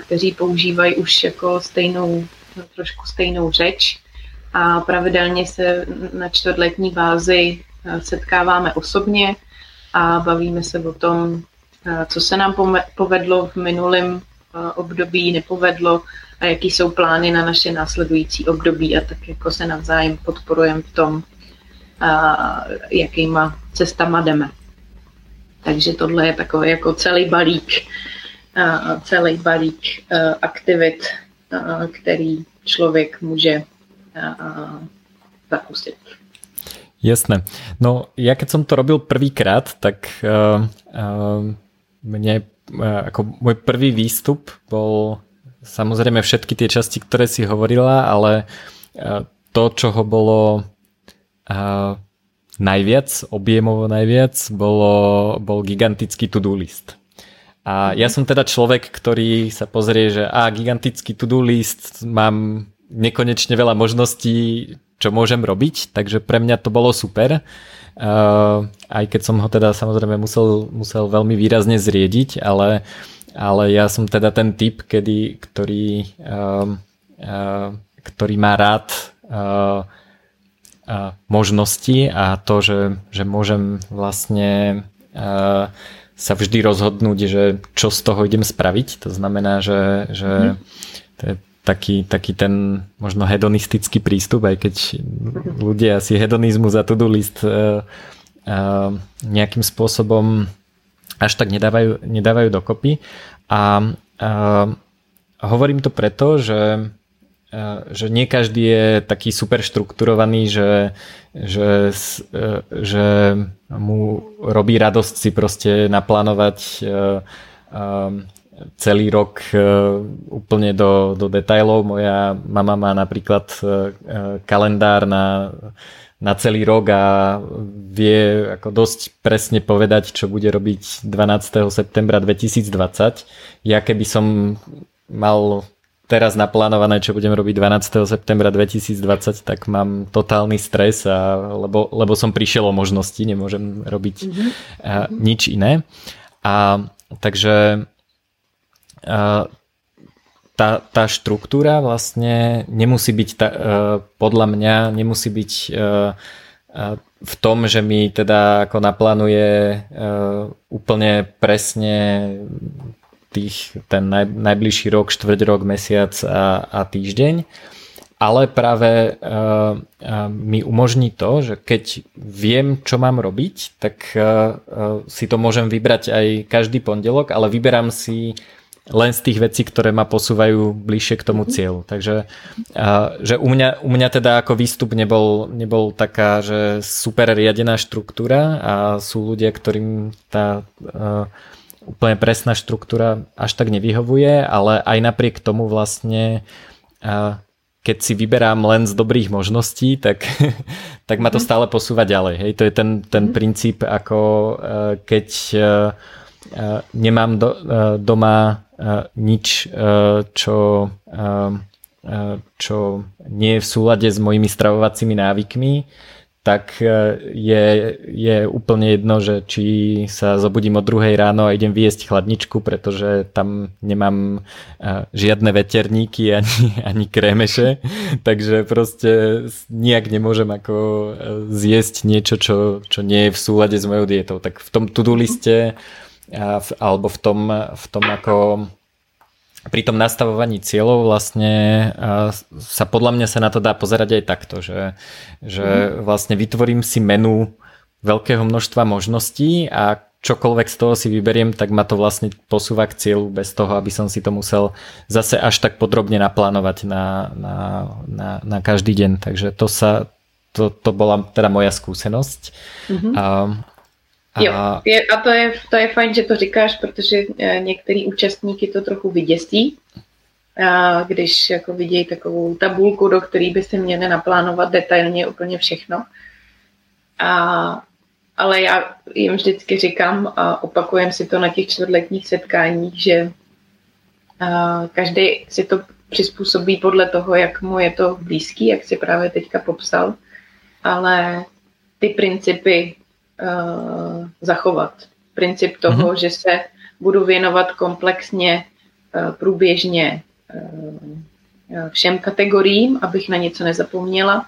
kteří používají už jako stejnou, trošku stejnou řeč. A pravidelně se na čtvrtletní bázi setkáváme osobně a bavíme se o tom, co se nám povedlo v minulém období, nepovedlo a jaký jsou plány na naše následující období a tak jako se navzájem podporujeme v tom, jakýma cestama jdeme. Takže tohle je takový jako celý balík, celý balík aktivit, který člověk může zakusit. Jasné. No ja keď som to robil prvýkrát, tak uh, uh, mne uh, ako môj prvý výstup bol samozrejme všetky tie časti, ktoré si hovorila, ale uh, to, čo ho bolo uh, najviac, objemovo najviac, bolo, bol gigantický to-do list. A ja som teda človek, ktorý sa pozrie, že a gigantický to-do list, mám nekonečne veľa možností, čo môžem robiť, takže pre mňa to bolo super. Uh, aj keď som ho teda samozrejme musel, musel veľmi výrazne zriediť, ale, ale ja som teda ten typ, kedy, ktorý, uh, uh, ktorý má rád uh, možnosti a to, že, že môžem vlastne sa vždy rozhodnúť, že čo z toho idem spraviť. To znamená, že, že mm. to je taký, taký ten možno hedonistický prístup, aj keď ľudia si hedonizmu za to-do list uh, uh, nejakým spôsobom až tak nedávajú, nedávajú dokopy. A uh, hovorím to preto, že že nie každý je taký super štrukturovaný, že, že, že mu robí radosť si proste naplánovať celý rok úplne do, do detailov. Moja mama má napríklad kalendár na na celý rok a vie ako dosť presne povedať, čo bude robiť 12. septembra 2020. Ja keby som mal teraz naplánované, čo budem robiť 12. septembra 2020, tak mám totálny stres, a, lebo, lebo som prišiel o možnosti, nemôžem robiť mm-hmm. a, nič iné. A takže a, tá, tá štruktúra vlastne nemusí byť, tá, uh, podľa mňa nemusí byť uh, uh, v tom, že mi teda ako naplánuje uh, úplne presne tých, ten naj, najbližší rok, štvrť rok, mesiac a, a týždeň, ale práve uh, uh, mi umožní to, že keď viem, čo mám robiť, tak uh, uh, si to môžem vybrať aj každý pondelok, ale vyberám si len z tých vecí, ktoré ma posúvajú bližšie k tomu mhm. cieľu. Takže že u mňa, u mňa teda ako výstup nebol, nebol taká, že super riadená štruktúra a sú ľudia, ktorým tá úplne presná štruktúra až tak nevyhovuje, ale aj napriek tomu vlastne keď si vyberám len z dobrých možností, tak, tak ma to mhm. stále posúva ďalej. Hej, to je ten, ten mhm. princíp, ako keď nemám do, doma nič, čo, čo nie je v súlade s mojimi stravovacími návykmi, tak je, je úplne jedno, že či sa zobudím o druhej ráno a idem vyjesť chladničku, pretože tam nemám žiadne veterníky ani, ani krémeše, takže proste nijak nemôžem ako zjesť niečo, čo, čo nie je v súlade s mojou dietou. Tak v tom to-do liste alebo v tom, v tom ako pri tom nastavovaní cieľov vlastne sa podľa mňa sa na to dá pozerať aj takto, že, že mhm. vlastne vytvorím si menu veľkého množstva možností a čokoľvek z toho si vyberiem, tak ma to vlastne posúva k cieľu bez toho, aby som si to musel zase až tak podrobne naplánovať na, na, na, na každý deň. Takže to sa, to, to bola teda moja skúsenosť. Mm-hmm. A, Jo, je, a to je, to je fajn, že to říkáš, protože eh, některý účastníky to trochu vyděsí, a když jako vidějí takovou tabulku, do které by si měli naplánovat detailně úplně všechno. A, ale já jim vždycky říkám a opakujem si to na těch čtvrtletních setkáních, že a, každý si to přizpůsobí podle toho, jak mu je to blízký, jak si právě teďka popsal, ale ty principy uh, zachovat. Princip toho, mm-hmm. že se budu věnovat komplexně, uh, průběžně uh, všem kategoriím, abych na něco nezapomněla.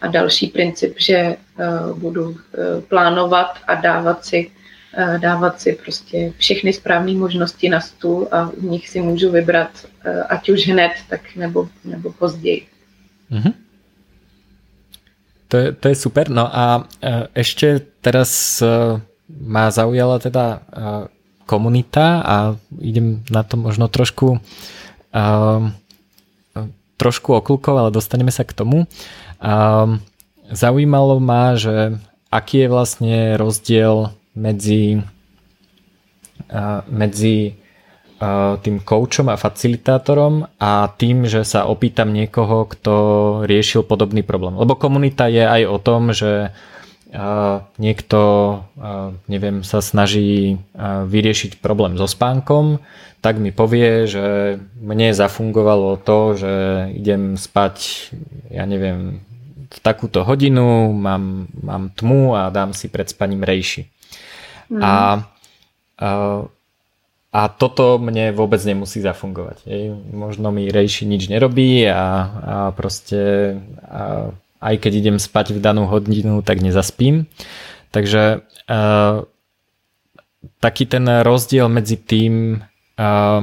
A další princip, že uh, budu uh, plánovat a dávat si dávat si prostě všechny správné možnosti na stůl a v nich si můžu vybrat, ať už hned, tak nebo, nebo později. Mm-hmm. To je, to je super. No a e, ešte teraz e, ma zaujala teda e, komunita a idem na to možno trošku trošku oklukov, ale dostaneme sa k tomu. Zaujímalo ma, že aký je vlastne rozdiel medzi medzi tým coachom a facilitátorom a tým, že sa opýtam niekoho, kto riešil podobný problém. Lebo komunita je aj o tom, že niekto, neviem, sa snaží vyriešiť problém so spánkom, tak mi povie, že mne zafungovalo to, že idem spať, ja neviem, v takúto hodinu, mám, mám tmu a dám si pred spaním rejši. Mm. A, a a toto mne vôbec nemusí zafungovať. Hej. Možno mi rejši nič nerobí a, a proste a aj keď idem spať v danú hodinu, tak nezaspím. Takže uh, taký ten rozdiel medzi tým, uh,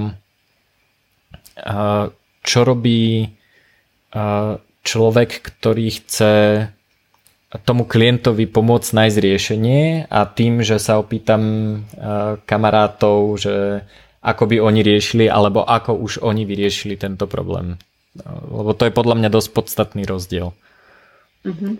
uh, čo robí uh, človek, ktorý chce tomu klientovi pomôcť nájsť riešenie a tým, že sa opýtam eh, kamarátov, že ako by oni riešili alebo ako už oni vyriešili tento problém. Lebo to je podľa mňa dosť podstatný rozdiel. Mm-hmm.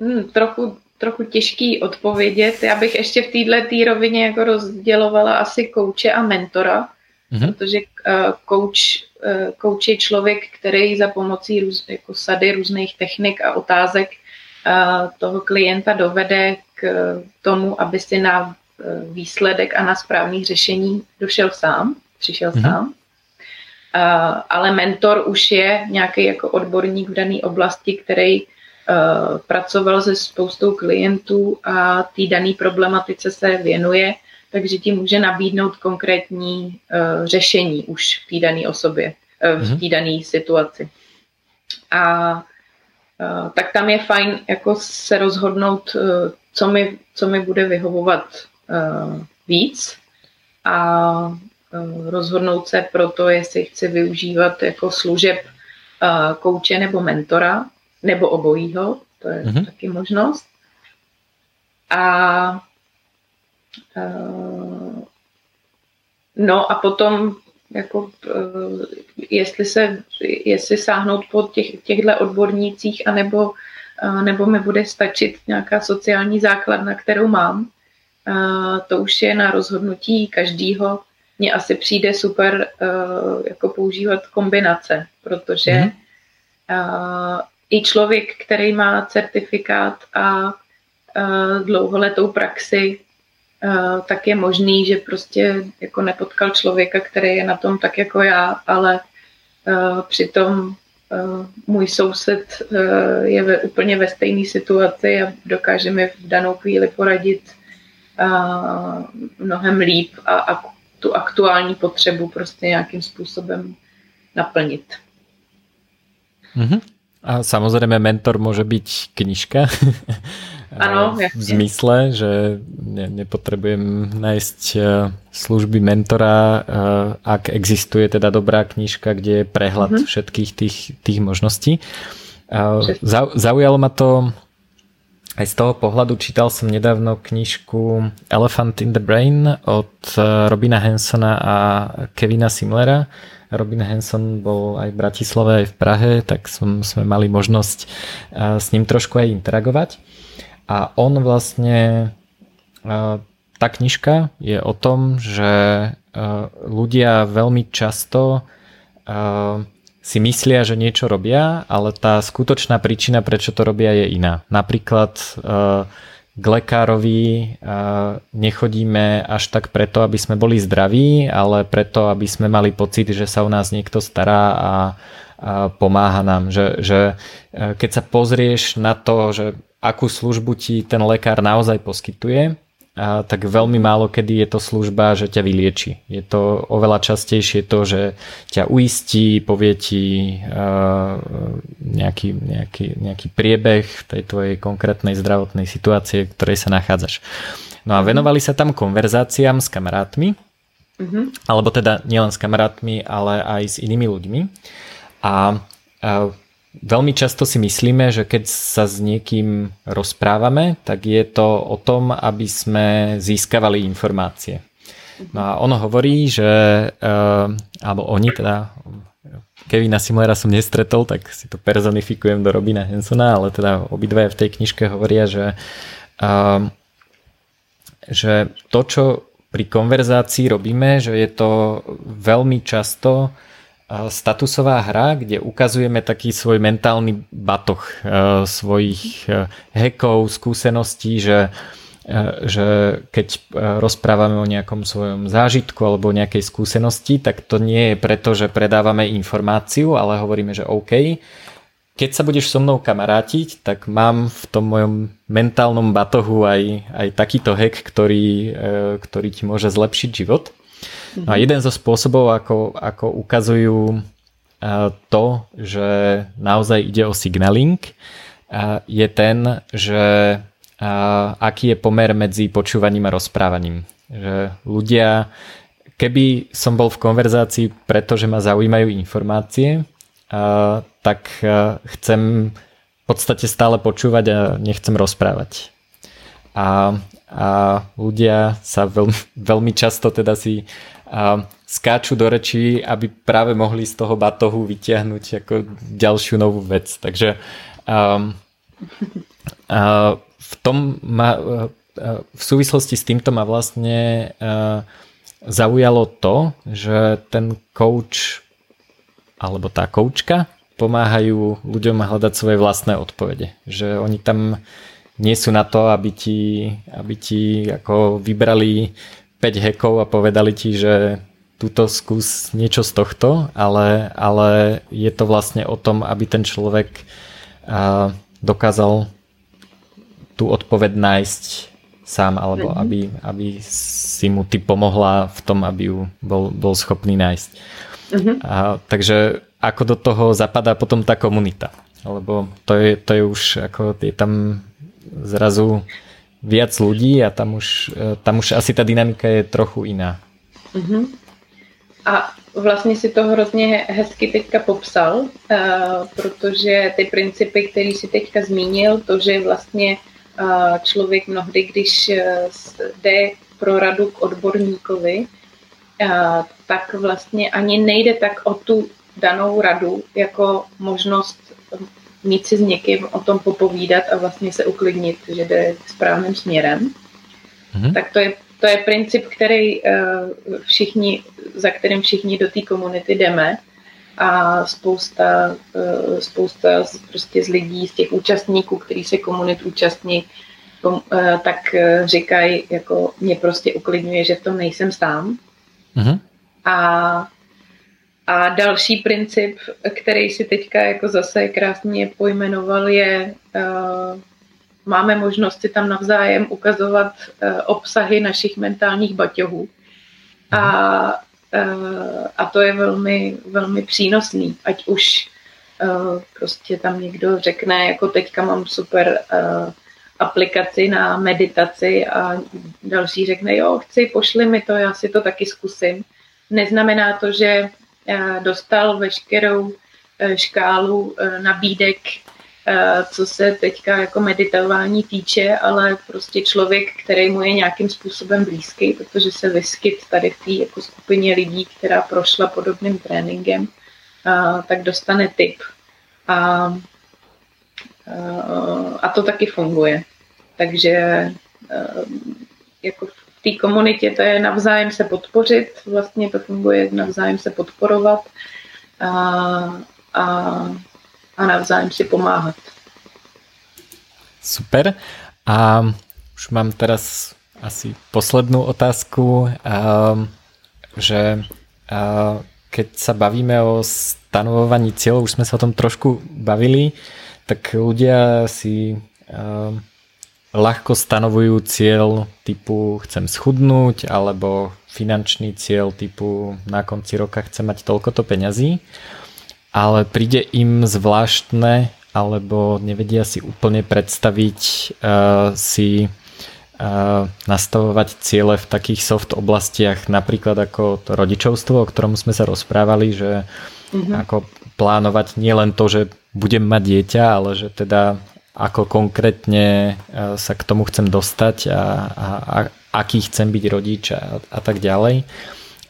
Hmm, trochu trochu těžký odpovědět. Já bych ještě v této tý rovině jako rozdělovala asi kouče a mentora, mm-hmm. protože uh, uh, coach je člověk, který za pomocí růz, jako sady různých technik a otázek uh, toho klienta dovede k tomu, aby si na výsledek a na správný řešení došel sám, přišel mm-hmm. sám. Ale mentor už je nějaký jako odborník v dané oblasti, který pracoval se spoustou klientů a té dané problematice se věnuje, takže ti může nabídnout konkrétní uh, řešení už v té dané osobě, uh, v mhm. té dané situaci. A uh, tak tam je fajn jako se rozhodnout, uh, co mi, co mi bude vyhovovat uh, víc a uh, rozhodnout se pro to, jestli chci využívat jako služeb uh, kouče nebo mentora, nebo obojího, to je mm-hmm. taky možnost. A no a potom jako jestli se, jestli sáhnout po těch, těchto odbornících, anebo, nebo mi bude stačit nějaká sociální základna, kterou mám, to už je na rozhodnutí každýho. Mně asi přijde super jako používat kombinace, protože mm. i člověk, který má certifikát a dlouholetou praxi, tak je možný, že prostě jako nepotkal člověka, který je na tom tak jako já, ale přitom můj soused je ve, úplně ve stejné situaci a dokáže mi v danou chvíli poradit mnohem líp a, a tu aktuální potřebu prostě nějakým způsobem naplnit. Mm-hmm. A samozrejme mentor môže byť knižka. Ano, v zmysle, že ne, nepotrebujem nájsť e, služby mentora, e, ak existuje teda dobrá knižka, kde je prehľad mm-hmm. všetkých tých, tých možností. Zaujalo ma to aj z toho pohľadu čítal som nedávno knižku Elephant in the Brain od eh, Robina Hansona a Kevina Simlera. Robin Hanson bol aj v Bratislave, aj v Prahe, tak som, sme mali možnosť eh, s ním trošku aj interagovať. A on vlastne, eh, tá knižka je o tom, že ľudia veľmi často si myslia, že niečo robia, ale tá skutočná príčina, prečo to robia, je iná. Napríklad eh, k lekárovi eh, nechodíme až tak preto, aby sme boli zdraví, ale preto, aby sme mali pocit, že sa o nás niekto stará a, pomáha nám. Že, že eh, keď sa pozrieš na to, že akú službu ti ten lekár naozaj poskytuje, a tak veľmi málo kedy je to služba, že ťa vylieči. Je to oveľa častejšie to, že ťa uistí, povie ti uh, nejaký, nejaký, nejaký priebeh tej tvojej konkrétnej zdravotnej situácie, v ktorej sa nachádzaš. No a venovali sa tam konverzáciám s kamarátmi, mm-hmm. alebo teda nielen s kamarátmi, ale aj s inými ľuďmi. A uh, Veľmi často si myslíme, že keď sa s niekým rozprávame, tak je to o tom, aby sme získavali informácie. No a on hovorí, že, uh, alebo oni teda, Kevina Simlera som nestretol, tak si to personifikujem do Robina Hensona, ale teda obidvaja v tej knižke hovoria, že, uh, že to, čo pri konverzácii robíme, že je to veľmi často statusová hra, kde ukazujeme taký svoj mentálny batoh e, svojich e, hekov, skúseností, že, e, že keď rozprávame o nejakom svojom zážitku alebo nejakej skúsenosti, tak to nie je preto, že predávame informáciu, ale hovoríme, že OK, keď sa budeš so mnou kamarátiť, tak mám v tom mojom mentálnom batohu aj, aj takýto hek, ktorý, ktorý ti môže zlepšiť život. No a jeden zo spôsobov, ako, ako ukazujú to, že naozaj ide o signaling, je ten, že aký je pomer medzi počúvaním a rozprávaním. Že ľudia, keby som bol v konverzácii, pretože ma zaujímajú informácie, tak chcem v podstate stále počúvať a nechcem rozprávať. A, a ľudia sa veľmi, veľmi často teda si skáču do rečí, aby práve mohli z toho batohu vytiahnuť ako ďalšiu novú vec. Takže um, uh, v tom ma, v súvislosti s týmto ma vlastne zaujalo to, že ten coach alebo tá koučka pomáhajú ľuďom hľadať svoje vlastné odpovede. Že oni tam nie sú na to, aby ti, aby ti ako vybrali 5 hekov a povedali ti, že túto skús niečo z tohto, ale, ale je to vlastne o tom, aby ten človek dokázal tú odpoveď nájsť sám, alebo mm-hmm. aby, aby si mu ty pomohla v tom, aby ju bol, bol schopný nájsť. Mm-hmm. A, takže ako do toho zapadá potom tá komunita? Lebo to je, to je už ako je tam zrazu viac ľudí a tam už, tam už asi ta dynamika je trochu iná. Mm-hmm. A vlastně si to hrozně hezky teďka popsal, uh, protože ty principy, které si teďka zmínil, to, že vlastně uh, člověk mnohdy, když uh, jde pro radu k odborníkovi, tak vlastně ani nejde tak o tu danou radu jako možnost mít si s někým o tom popovídat a vlastně se uklidnit, že jde správným směrem. Mm-hmm. Tak to je to je princip, který eh, všichni, za kterým všichni do té komunity jdeme a spousta, eh, spousta z, prostě z lidí, z těch účastníků, kteří se komunit účastní, eh, tak říkají, jako mě prostě uklidňuje, že v tom nejsem sám. Mm-hmm. A, a další princip, který si teďka jako zase krásně pojmenoval, je máme možnost si tam navzájem ukazovat uh, obsahy našich mentálních baťohů. A, uh, a to je velmi, velmi přínosný, ať už uh, prostě tam někdo řekne, jako teďka mám super uh, aplikaci na meditaci a další řekne, jo, chci, pošli mi to, já si to taky zkusím. Neznamená to, že dostal veškerou škálu nabídek Eh, co se teďka jako meditování týče, ale prostě člověk, který mu je nějakým způsobem blízký, protože se vyskyt tady v té jako skupině lidí, která prošla podobným tréninkem, tak dostane tip. A, a, to taky funguje. Takže eh, jako té komunitě to je navzájem se podpořit, vlastně to funguje navzájem se podporovat a, a a navzájem si pomáhat. Super. A už mám teraz asi poslednú otázku, že keď sa bavíme o stanovovaní cieľov, už sme sa o tom trošku bavili, tak ľudia si ľahko stanovujú cieľ typu chcem schudnúť alebo finančný cieľ typu na konci roka chcem mať toľkoto peňazí ale príde im zvláštne alebo nevedia si úplne predstaviť uh, si uh, nastavovať ciele v takých soft oblastiach, napríklad ako to rodičovstvo, o ktorom sme sa rozprávali, že mm-hmm. ako plánovať nielen to, že budem mať dieťa, ale že teda ako konkrétne uh, sa k tomu chcem dostať a, a, a aký chcem byť rodič a, a tak ďalej.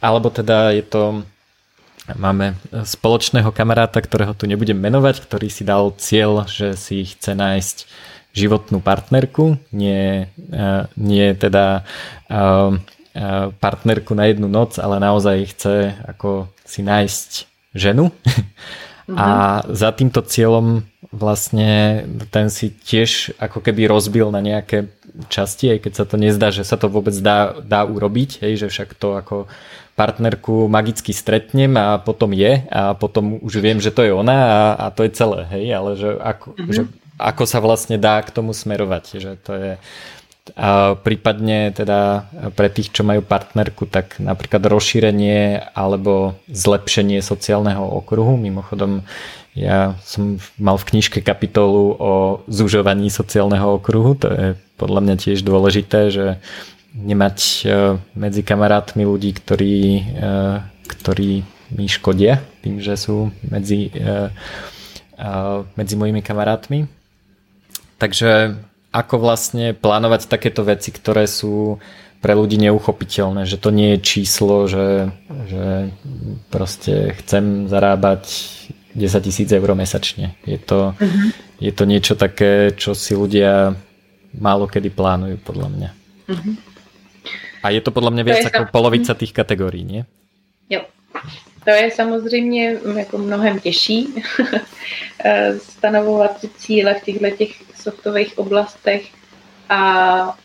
Alebo teda je to Máme spoločného kamaráta, ktorého tu nebudem menovať, ktorý si dal cieľ, že si chce nájsť životnú partnerku, nie, e, nie teda e, e, partnerku na jednu noc, ale naozaj chce ako si nájsť ženu. Mm-hmm. A za týmto cieľom vlastne ten si tiež ako keby rozbil na nejaké časti, aj keď sa to nezdá, že sa to vôbec dá, dá urobiť, hej, že však to ako partnerku magicky stretnem a potom je a potom už viem, že to je ona a, a to je celé, hej, ale že ako, mm-hmm. že ako sa vlastne dá k tomu smerovať, že to je a prípadne teda pre tých, čo majú partnerku, tak napríklad rozšírenie alebo zlepšenie sociálneho okruhu. Mimochodom, ja som mal v knižke kapitolu o zužovaní sociálneho okruhu, to je podľa mňa tiež dôležité, že nemať e, medzi kamarátmi ľudí, ktorí, e, ktorí mi škodia tým, že sú medzi, e, medzi mojimi kamarátmi. Takže ako vlastne plánovať takéto veci, ktoré sú pre ľudí neuchopiteľné, že to nie je číslo, že, že proste chcem zarábať 10 tisíc eur mesačne. Je to, uh-huh. je to niečo také, čo si ľudia málo kedy plánujú, podľa mňa. Mm-hmm. A je to podľa mňa viac ako polovica tých kategorií, nie? Jo. To je samozřejmě jako mnohem těžší stanovovat si cíle v těchto těch softových oblastech a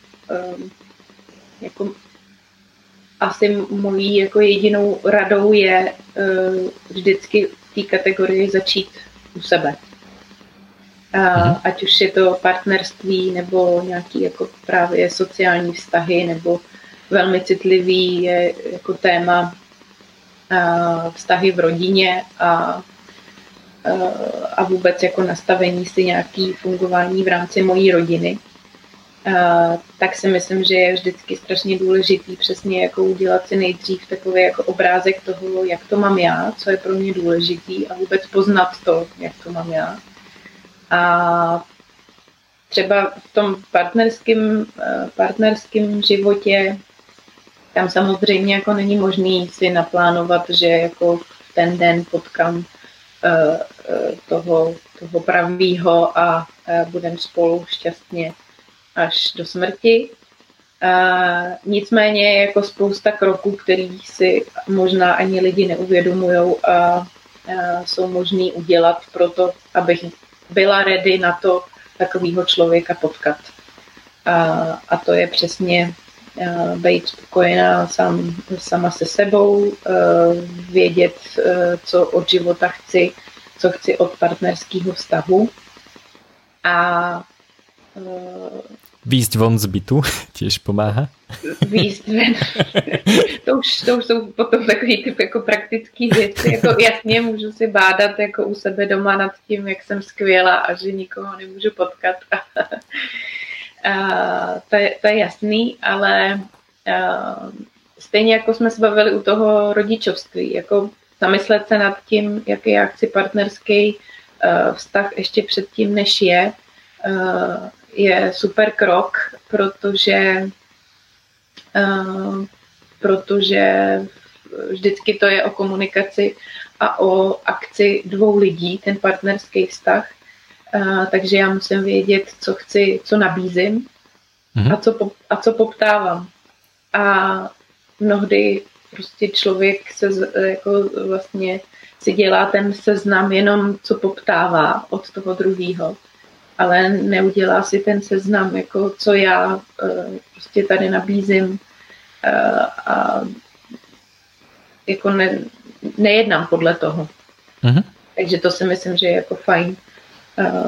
um, jako asi mojí jako jedinou radou je uh, vždycky v té kategorii začít u sebe. Uh, ať už je to partnerství nebo nějaký jako právě sociální vztahy nebo velmi citlivý je jako téma vztahy v rodině a, a vůbec jako nastavení si nějaký fungování v rámci mojí rodiny. Tak si myslím, že je vždycky strašně důležitý přesně jako udělat si nejdřív takový jako obrázek toho, jak to mám já, co je pro mě důležitý a vůbec poznat to, jak to mám já. A třeba v tom partnerském, partnerském životě tam samozřejmě jako není možný si naplánovat, že jako v ten den potkám uh, toho, toho pravýho a uh, budeme spolu šťastně až do smrti. Uh, nicméně je jako spousta kroků, který si možná ani lidi neuvědomují a uh, jsou možný udělat pro to, abych byla ready na to takového člověka potkat. A, a to je přesně být spokojená sám, sama se sebou, uh, vědět, uh, co od života chci, co chci od partnerského vztahu. A Výjsť von z bytu tiež pomáha? Výjsť ven. to, už, to už jsou potom takový typ jako praktický věci. Jako jasně můžu si bádat jako u sebe doma nad tím, jak jsem skvělá a že nikoho nemůžu potkat. a, to, je, to je jasný, ale a, stejně jako jsme se bavili u toho rodičovství, jako zamyslet se nad tím, jaký já chci partnerský uh, vztah ještě předtím, než je, uh, je super krok, protože, uh, protože vždycky to je o komunikaci a o akci dvou lidí, ten partnerský vztah. Uh, takže já musím vědět, co chci, co nabízím mm-hmm. a, co, a co poptávám. A mnohdy prostě člověk se jako vlastně si dělá ten seznam jenom, co poptává od toho druhého ale neudělá si ten seznam, jako co já eh, prostě tady nabízím eh, a jako ne, nejednám podle toho. Uh-huh. Takže to si myslím, že je jako fajn,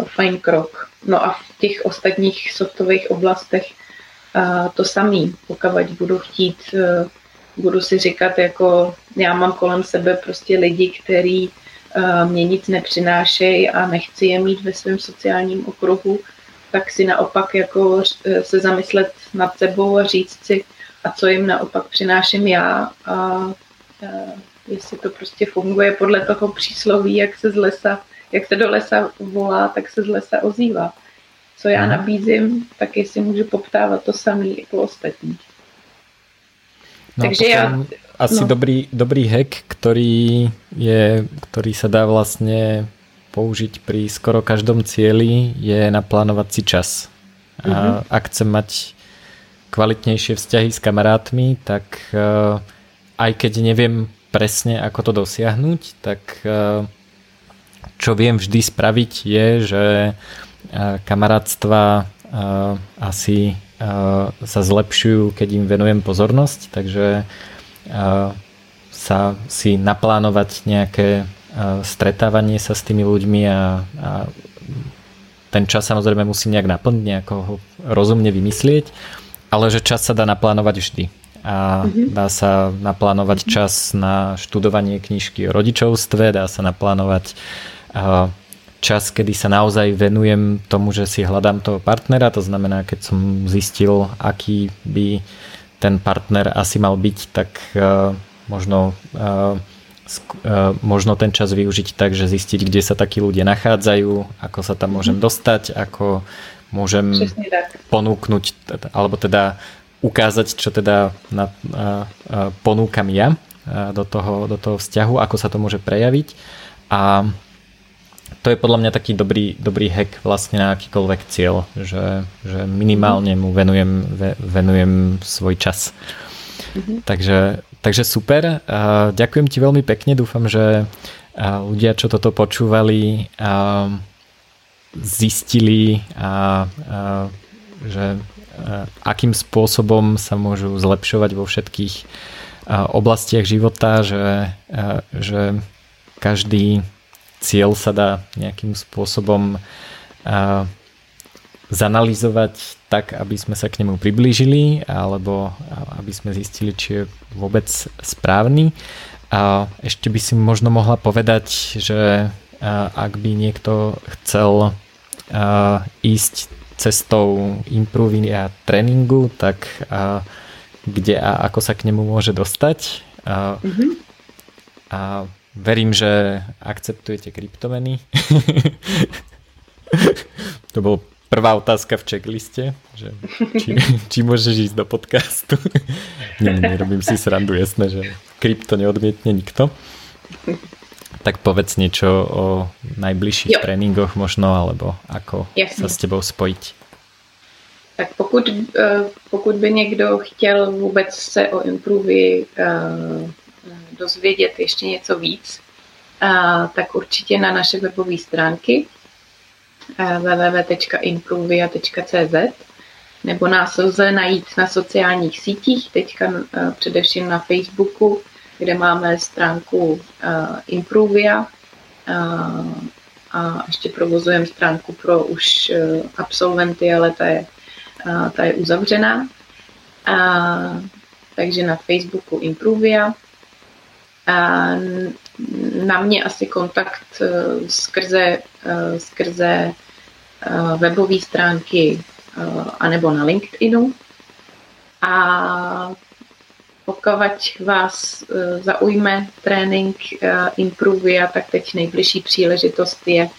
fajn krok. No a v těch ostatních softových oblastech uh, to samý. Pokud budu chtít, uh, budu si říkat, jako já mám kolem sebe prostě lidi, který Eh, mě nic nepřinášejí a nechci je mít ve svém sociálním okruhu, tak si naopak jako eh, se zamyslet nad sebou a říct si, a co jim naopak přináším já a eh, jestli to prostě funguje podle toho přísloví, jak se z lesa, jak se do lesa volá, tak se z lesa ozývá. Co já nabízím, tak jestli můžu poptávat to samé jako ostatní. No, Takže já asi no. dobrý, dobrý hack, ktorý, je, ktorý sa dá vlastne použiť pri skoro každom cieli, je naplánovať si čas. A mm-hmm. ak chcem mať kvalitnejšie vzťahy s kamarátmi, tak uh, aj keď neviem presne, ako to dosiahnuť, tak uh, čo viem vždy spraviť je, že uh, kamarátstva asi sa zlepšujú, keď im venujem pozornosť, takže sa si naplánovať nejaké stretávanie sa s tými ľuďmi a, a ten čas samozrejme musím nejak naplniť, nejako ho rozumne vymyslieť, ale že čas sa dá naplánovať vždy. A mhm. dá sa naplánovať čas na študovanie knižky o rodičovstve, dá sa naplánovať čas, kedy sa naozaj venujem tomu, že si hľadám toho partnera, to znamená, keď som zistil, aký by ten partner asi mal byť, tak uh, možno, uh, uh, možno ten čas využiť tak, že zistiť, kde sa takí ľudia nachádzajú, ako sa tam môžem mhm. dostať, ako môžem ponúknuť, alebo teda ukázať, čo teda na, uh, uh, ponúkam ja uh, do toho, do toho vzťahu, ako sa to môže prejaviť. A to je podľa mňa taký dobrý, dobrý hack vlastne na akýkoľvek cieľ, že, že minimálne mu venujem, venujem svoj čas. Mm-hmm. Takže, takže super. Ďakujem ti veľmi pekne. Dúfam, že ľudia, čo toto počúvali, zistili a, a že akým spôsobom sa môžu zlepšovať vo všetkých oblastiach života, že, že každý cieľ sa dá nejakým spôsobom zanalizovať tak, aby sme sa k nemu priblížili alebo aby sme zistili, či je vôbec správny. A ešte by si možno mohla povedať, že ak by niekto chcel ísť cestou improving a tréningu, tak kde a ako sa k nemu môže dostať. Mm-hmm. A Verím, že akceptujete kryptomeny. to bol prvá otázka v checkliste, že či, či môžeš ísť do podcastu. Nie, nerobím si srandu, jasné, že krypto neodmietne nikto. Tak povedz niečo o najbližších jo. tréningoch možno, alebo ako Jasně. sa s tebou spojiť. Tak pokud, eh, pokud by někdo chtěl vůbec se o Improvy uh, dozvědět ještě něco víc, tak určitě na naše webové stránky www.improvia.cz nebo nás lze najít na sociálních sítích, teďka především na Facebooku, kde máme stránku Improvia a ještě provozujeme stránku pro už absolventy, ale ta je, ta je uzavřená. Takže na Facebooku Improvia na mě asi kontakt eh, skrze, eh, skrze eh, webové stránky anebo na LinkedInu. A pokud vás zaujme trénink Improvia, tak teď nejbližší příležitost je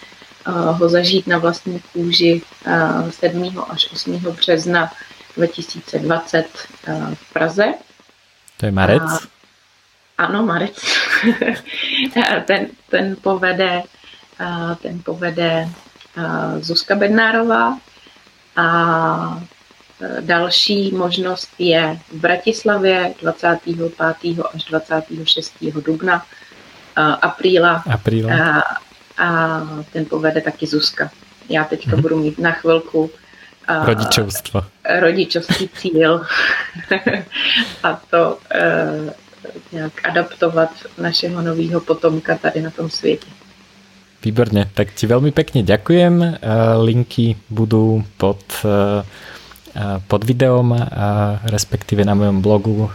ho zažít na vlastní kůži 7. až 8. března 2020 v Praze. To je marec? A ano, Marec. ten, ten povede, ten povede Zuzka Bednárová a e, další možnost je v Bratislavě 25. až 26. dubna apríla. apríla. A, a ten povede taky Zuzka. Já teďka hmm. budu mít na chvilku rodičovstvo. Rodičovský cíl. a to nějak adaptovat našeho nového potomka tady na tom světě. Výborně, tak ti velmi pekne ďakujem. Eh, linky budú pod, eh, eh, pod videom, respektíve na mojom blogu,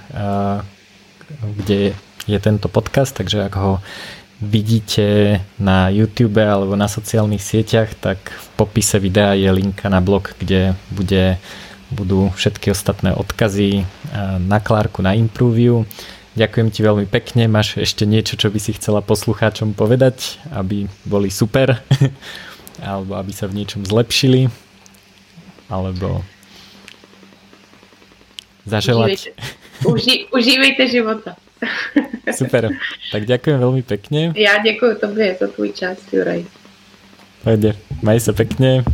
kde je tento podcast, takže ak ho vidíte na YouTube alebo na sociálnych sieťach, tak v popise videa je linka na blog, kde bude, budú všetky ostatné odkazy na Klárku, na Improviu. Ďakujem ti veľmi pekne. Máš ešte niečo, čo by si chcela poslucháčom povedať, aby boli super, alebo aby sa v niečom zlepšili, alebo zaželať. Užívejte, užívejte života. Super, tak ďakujem veľmi pekne. Ja ďakujem tobě za tvůj čas, Juraj. Pojde, maj sa pekne.